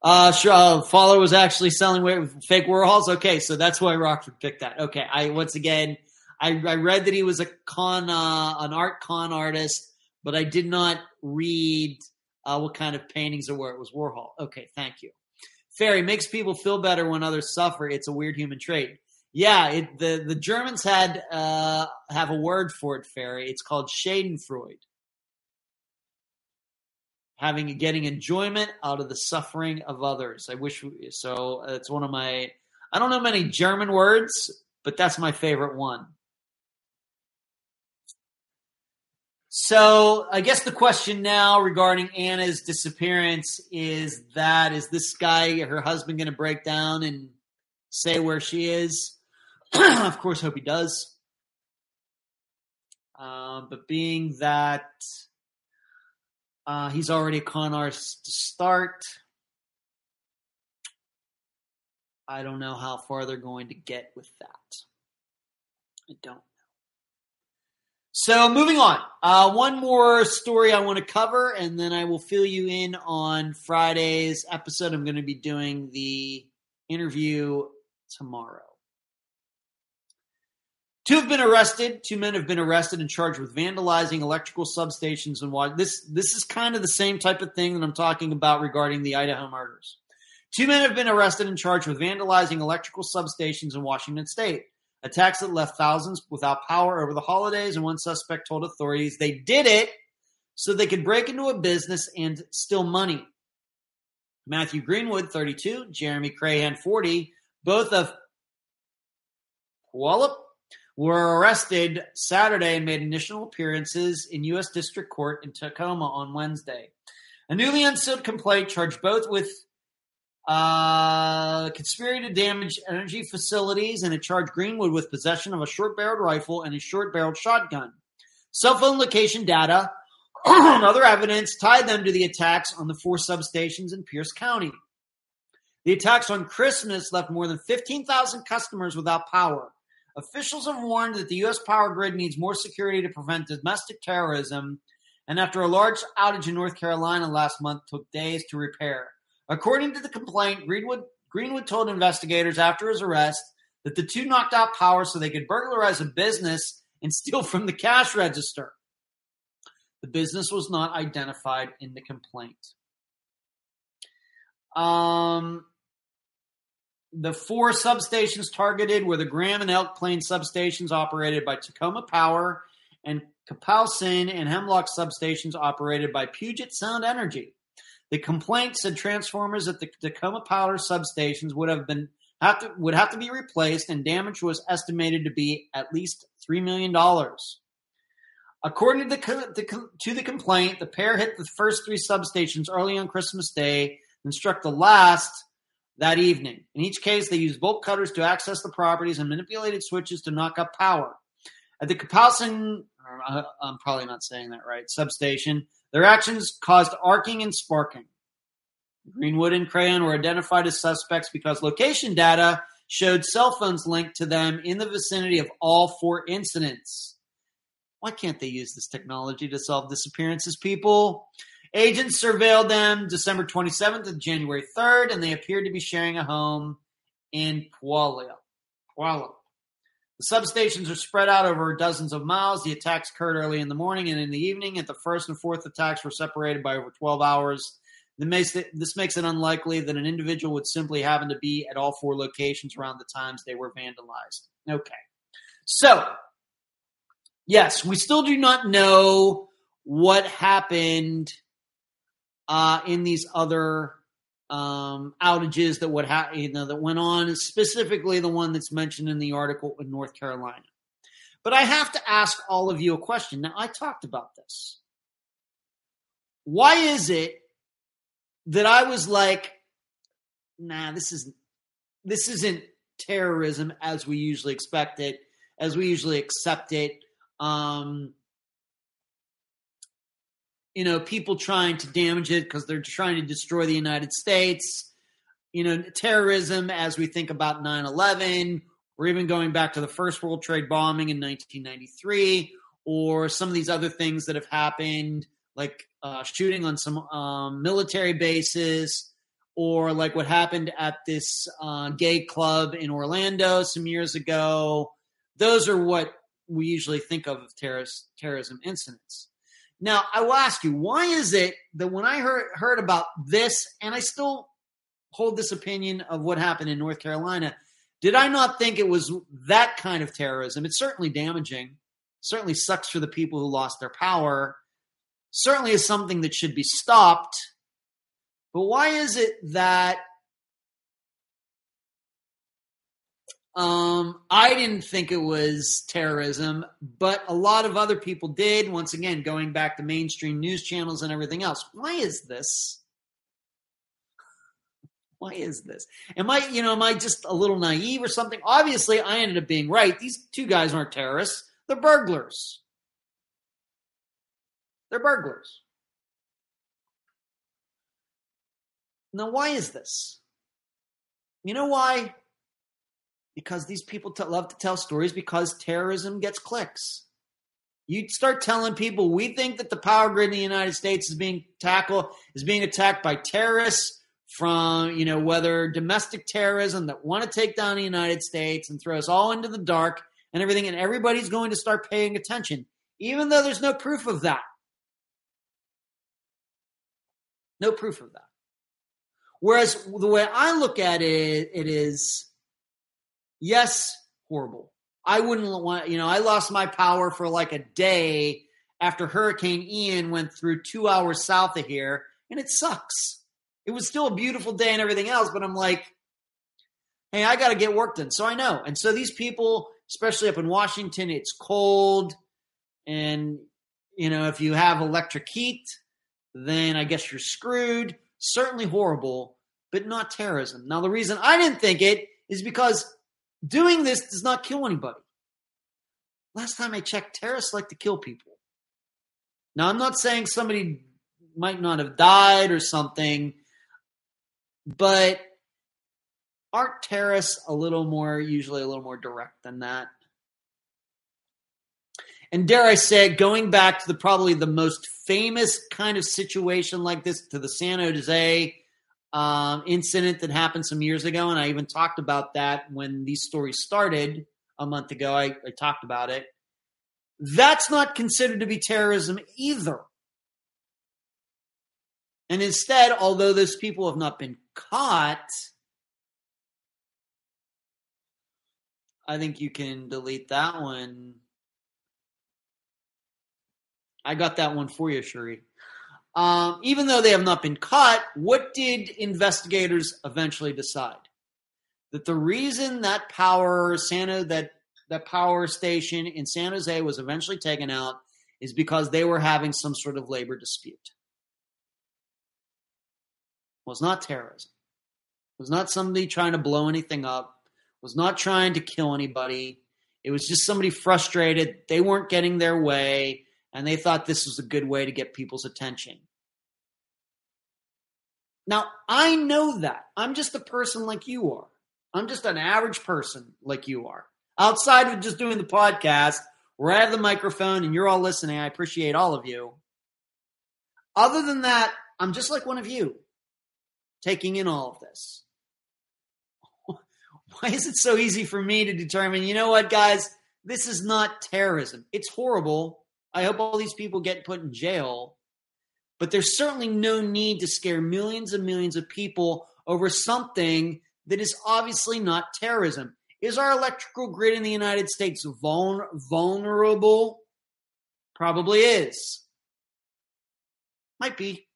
A: Uh, sure, uh, Follower was actually selling fake Warhols. Okay, so that's why Rockford picked that. Okay, I once again, I, I read that he was a con, uh, an art con artist, but I did not read uh, what kind of paintings or where it was Warhol. Okay, thank you. Fairy makes people feel better when others suffer. It's a weird human trait. Yeah, it, the the Germans had uh, have a word for it, Fairy. It's called Schadenfreude having getting enjoyment out of the suffering of others. I wish so. It's one of my. I don't know many German words, but that's my favorite one. So I guess the question now regarding Ana's disappearance is that is this guy, her husband, going to break down and say where she is? of course, hope he does. Uh, but being that uh, he's already a con artist to start. I don't know how far they're going to get with that. I don't know. So moving on. Uh, one more story I want to cover, and then I will fill you in on Friday's episode. I'm going to be doing the interview tomorrow. Two have been arrested. Two men have been arrested and charged with vandalizing electrical substations and water. This this is kind of the same type of thing that I'm talking about regarding the Idaho murders. Two men have been arrested and charged with vandalizing electrical substations in Washington State. attacks that left thousands without power over the holidays, and one suspect told authorities they did it so they could break into a business and steal money. Matthew Greenwood, 32, Jeremy Crahan, 40, both of Puyallup were arrested Saturday and made initial appearances in U.S. District Court in Tacoma on Wednesday. A newly unsealed complaint charged both with uh, conspiracy to damage energy facilities and it charged Greenwood with possession of a short barreled rifle and a short barreled shotgun. Cell phone location data and other evidence tied them to the attacks on the four substations in Pierce County. The attacks on Christmas left more than 15,000 customers without power. Officials have warned that the U.S. power grid needs more security to prevent domestic terrorism, and after a large outage in North Carolina last month took days to repair. According to the complaint, Greenwood, Greenwood told investigators after his arrest that the two knocked out power so they could burglarize a business and steal from the cash register. The business was not identified in the complaint. Um, the four substations targeted were the Graham and Elk Plain substations operated by Tacoma Power and Kapowsin and Hemlock substations operated by Puget Sound Energy. The complaint said transformers at the Tacoma Power substations would have been have to, would have to be replaced, and damage was estimated to be at least three million dollars. According to the, to the complaint, the pair hit the first three substations early on Christmas Day and struck the last that evening. In each case, they used bolt cutters to access the properties and manipulated switches to knock up power. At the Kapowsin, uh, I'm probably not saying that right, substation, their actions caused arcing and sparking. Greenwood and Crahan were identified as suspects because location data showed cell phones linked to them in the vicinity of all four incidents. Why can't they use this technology to solve disappearances, people? Agents surveilled them December 27th and January 3rd, and they appeared to be sharing a home in Puyallup. Puyallup. The substations are spread out over dozens of miles. The attacks occurred early in the morning and in the evening. At the first and fourth attacks were separated by over 12 hours. This makes it unlikely that an individual would simply happen to be at all four locations around the times they were vandalized. Okay. So, yes, we still do not know what happened uh, in these other um, outages that would ha- you know that went on, specifically the one that's mentioned in the article in North Carolina. But I have to ask all of you a question. Now, I talked about this. Why is it that I was like, nah, this is this isn't terrorism as we usually expect it, as we usually accept it. Um, you know, people trying to damage it because they're trying to destroy the United States, you know, terrorism as we think about 9 11, or even going back to the first World Trade bombing in 1993, or some of these other things that have happened, like uh, shooting on some um, military bases, or like what happened at this uh, gay club in Orlando some years ago. Those are what we usually think of of terrorist, terrorism incidents. Now, I will ask you, why is it that when I heard heard about this, and I still hold this opinion of what happened in North Carolina, did I not think it was that kind of terrorism? It's certainly damaging. Certainly sucks for the people who lost their power. Certainly is something that should be stopped. But why is it that Um, I didn't think it was terrorism, but a lot of other people did. Once again, going back to mainstream news channels and everything else. Why is this? Why is this? Am I, you know, am I just a little naive or something? Obviously, I ended up being right. These two guys aren't terrorists, they're burglars. They're burglars. Now, why is this? You know why? Because these people t- love to tell stories because terrorism gets clicks. You start telling people we think that the power grid in the United States is being tackled is being attacked by terrorists from you know whether domestic terrorism that want to take down the United States and throw us all into the dark and everything, and everybody's going to start paying attention, even though there's no proof of that. No proof of that. Whereas the way I look at it, it is yes, horrible. I wouldn't want, you know, I lost my power for like a day after Hurricane Ian went through two hours south of here, and it sucks. It was still a beautiful day and everything else, but I'm like, hey, I got to get work done. So I know. And so these people, especially up in Washington, it's cold. And, you know, if you have electric heat, then I guess you're screwed. Certainly horrible, but not terrorism. Now, the reason I didn't think it is because doing this does not kill anybody. Last time I checked, terrorists like to kill people. Now, I'm not saying somebody might not have died or something, but aren't terrorists a little more, usually a little more direct than that? And dare I say, going back to the probably the most famous kind of situation like this, to the San Jose um, incident that happened some years ago, and I even talked about that when these stories started a month ago. I, I talked about it. That's not considered to be terrorism either. And instead, although those people have not been caught, I think you can delete that one. I got that one for you, Shuri. Um, even though they have not been caught, what did investigators eventually decide? That the reason that power Santa that that power station in San Jose was eventually taken out is because they were having some sort of labor dispute. Was not terrorism. It was not somebody trying to blow anything up. It was not trying to kill anybody. It was just somebody frustrated. They weren't getting their way and they thought this was a good way to get people's attention. Now, I know that. I'm just a person like you are. I'm just an average person like you are. Outside of just doing the podcast, where I have the microphone and you're all listening, I appreciate all of you. Other than that, I'm just like one of you, taking in all of this. Why is it so easy for me to determine, you know what, guys, this is not terrorism? It's horrible, I hope all these people get put in jail. But there's certainly no need to scare millions and millions of people over something that is obviously not terrorism. Is our electrical grid in the United States vul- vulnerable? Probably is. Might be.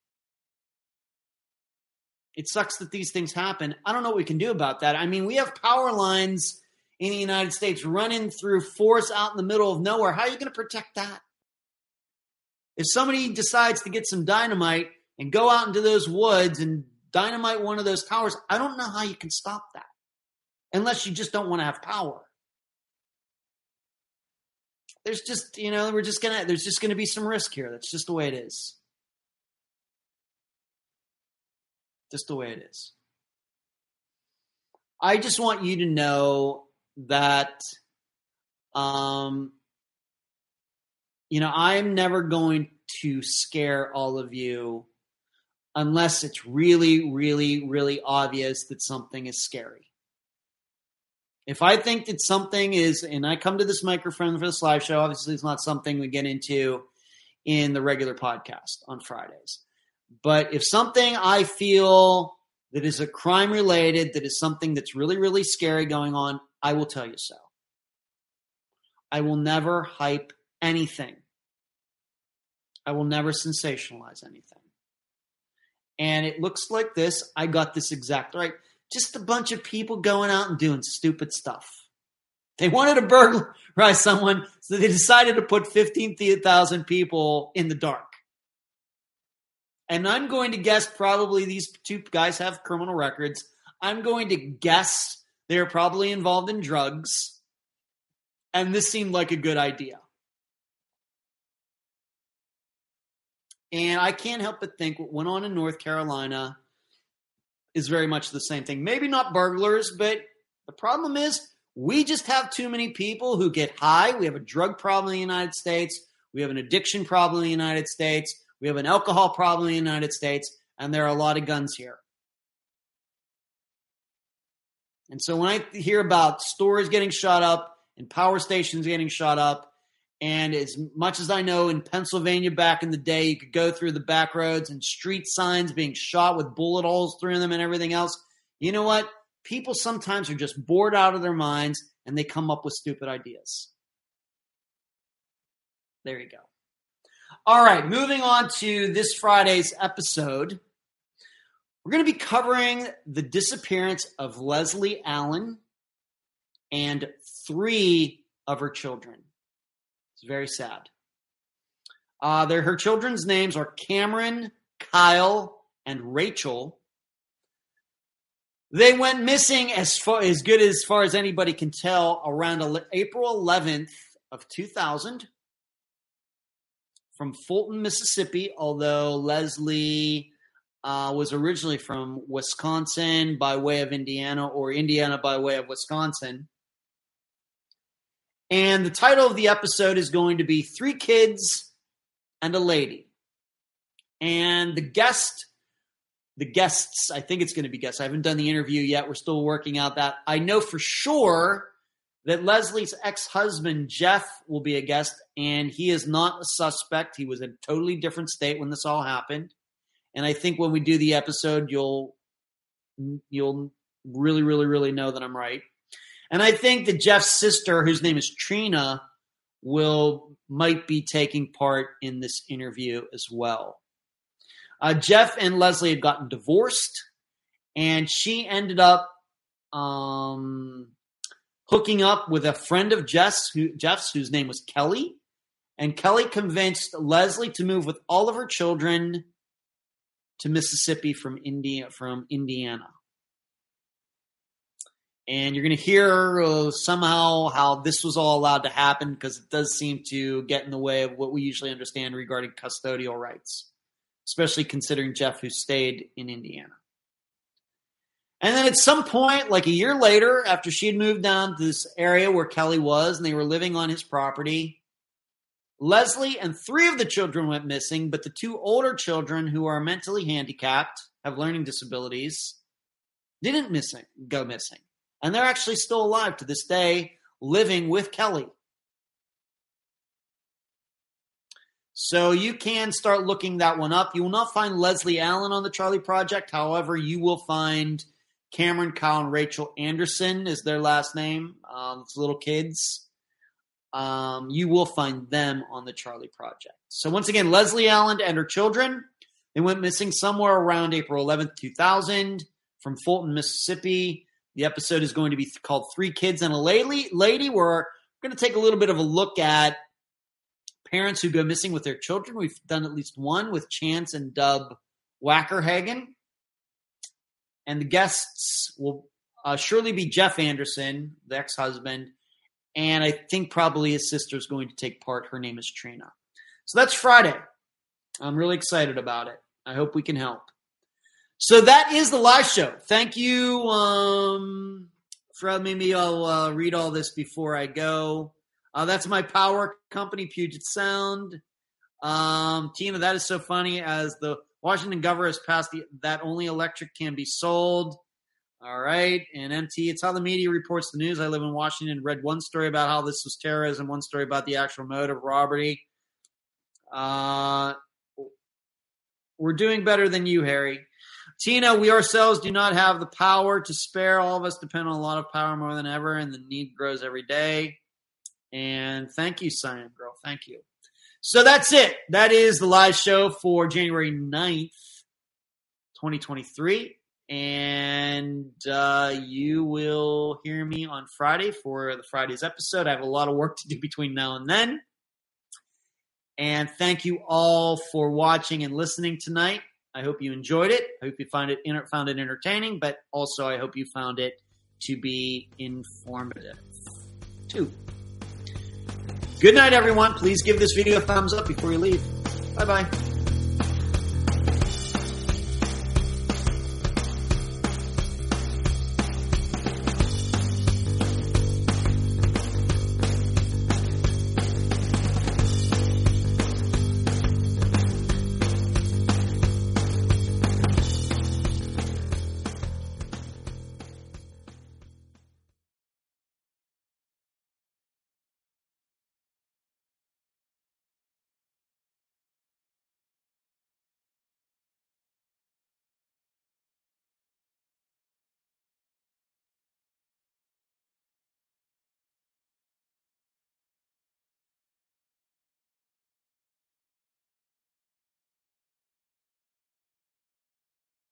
A: It sucks that these things happen. I don't know what we can do about that. I mean, we have power lines in the United States running through forests out in the middle of nowhere. How are you going to protect that? If somebody decides to get some dynamite and go out into those woods and dynamite one of those towers, I don't know how you can stop that unless you just don't want to have power. There's just, you know, we're just going to, there's just going to be some risk here. That's just the way it is. Just the way it is. I just want you to know that um, you know, I'm never going to scare all of you unless it's really, really, really obvious that something is scary. If I think that something is, and I come to this microphone for this live show, obviously it's not something we get into in the regular podcast on Fridays. But if something I feel that is a crime related, that is something that's really, really scary going on, I will tell you so. I will never hype anything. I will never sensationalize anything. And it looks like this. I got this exact right. Just a bunch of people going out and doing stupid stuff. They wanted to burglarize someone, so they decided to put 15,000 people in the dark. And I'm going to guess probably these two guys have criminal records. I'm going to guess they're probably involved in drugs. And this seemed like a good idea. And I can't help but think what went on in North Carolina is very much the same thing. Maybe not burglars, but the problem is we just have too many people who get high. We have a drug problem in the United States. We have an addiction problem in the United States. We have an alcohol problem in the United States. And there are a lot of guns here. And so when I hear about stores getting shot up and power stations getting shot up and as much as I know, in Pennsylvania back in the day, you could go through the back roads and street signs being shot with bullet holes through them and everything else. You know what? people sometimes are just bored out of their minds and they come up with stupid ideas. There you go. All right, moving on to this Friday's episode. We're going to be covering the disappearance of Leslie Allen and three of her children. It's very sad. Uh, her children's names are Cameron, Kyle, and Rachel. They went missing as far as good as far as anybody can tell around April 11th of 2000 from Fulton, Mississippi. Although Leslie uh, was originally from Wisconsin by way of Indiana, or Indiana by way of Wisconsin. And the title of the episode is going to be Three Kids and a Lady. And the guest the guests. I think it's going to be guests. I haven't done the interview yet. We're still working out that. I know for sure that Leslie's ex husband, Jeff, will be a guest, and he is not a suspect. He was in a totally different state when this all happened. And I think when we do the episode, you'll you'll really, really, really know that I'm right. And I think that Jeff's sister, whose name is Trina, will might be taking part in this interview as well. Uh, Jeff and Leslie had gotten divorced, and she ended up um, hooking up with a friend of Jeff's, who, Jeff's, whose name was Kelly. And Kelly convinced Leslie to move with all of her children to Mississippi from India from Indiana. And you're going to hear uh, somehow how this was all allowed to happen because it does seem to get in the way of what we usually understand regarding custodial rights especially considering Jeff, who stayed in Indiana. And then at some point, like a year later, after she had moved down to this area where Kelly was and they were living on his property, Leslie and three of the children went missing, but the two older children who are mentally handicapped, have learning disabilities, didn't missing go missing. And they're actually still alive to this day, living with Kelly. So you can start looking that one up. You will not find Leslie Allen on the Charlie Project. However, you will find Cameron, Kyle, and Rachel Anderson is their last name. Um, it's little kids. Um, you will find them on the Charlie Project. So once again, Leslie Allen and her children, they went missing somewhere around April 11th, 2000 from Fulton, Mississippi. The episode is going to be called Three Kids and a Lady. Lady, we're going to take a little bit of a look at parents who go missing with their children. We've done at least one with Chance and Dub Wackerhagen. And the guests will uh, surely be Jeff Anderson, the ex husband, and I think probably his sister is going to take part. Her name is Trina. So that's Friday. I'm really excited about it. I hope we can help. So that is the live show. Thank you um, for maybe I'll uh, read all this before I go. Uh, that's my power company, Puget Sound. Um, Tina, that is so funny. As the Washington governor has passed the, that only electric can be sold. All right. And MT, it's how the media reports the news. I live in Washington. Read one story about how this was terrorism, one story about the actual mode of robbery. Uh, we're doing better than you, Harry. Tina, we ourselves do not have the power to spare. All of us depend on a lot of power more than ever, and the need grows every day. And thank you, Cyan Girl. Thank you. So that's it. That is the live show for January 9th, 2023. And uh, you will hear me on Friday for the Friday's episode. I have a lot of work to do between now and then. And thank you all for watching and listening tonight. I hope you enjoyed it. I hope you find it found it entertaining, but also I hope you found it to be informative too. Good night, everyone. Please give this video a thumbs up before you leave. Bye bye.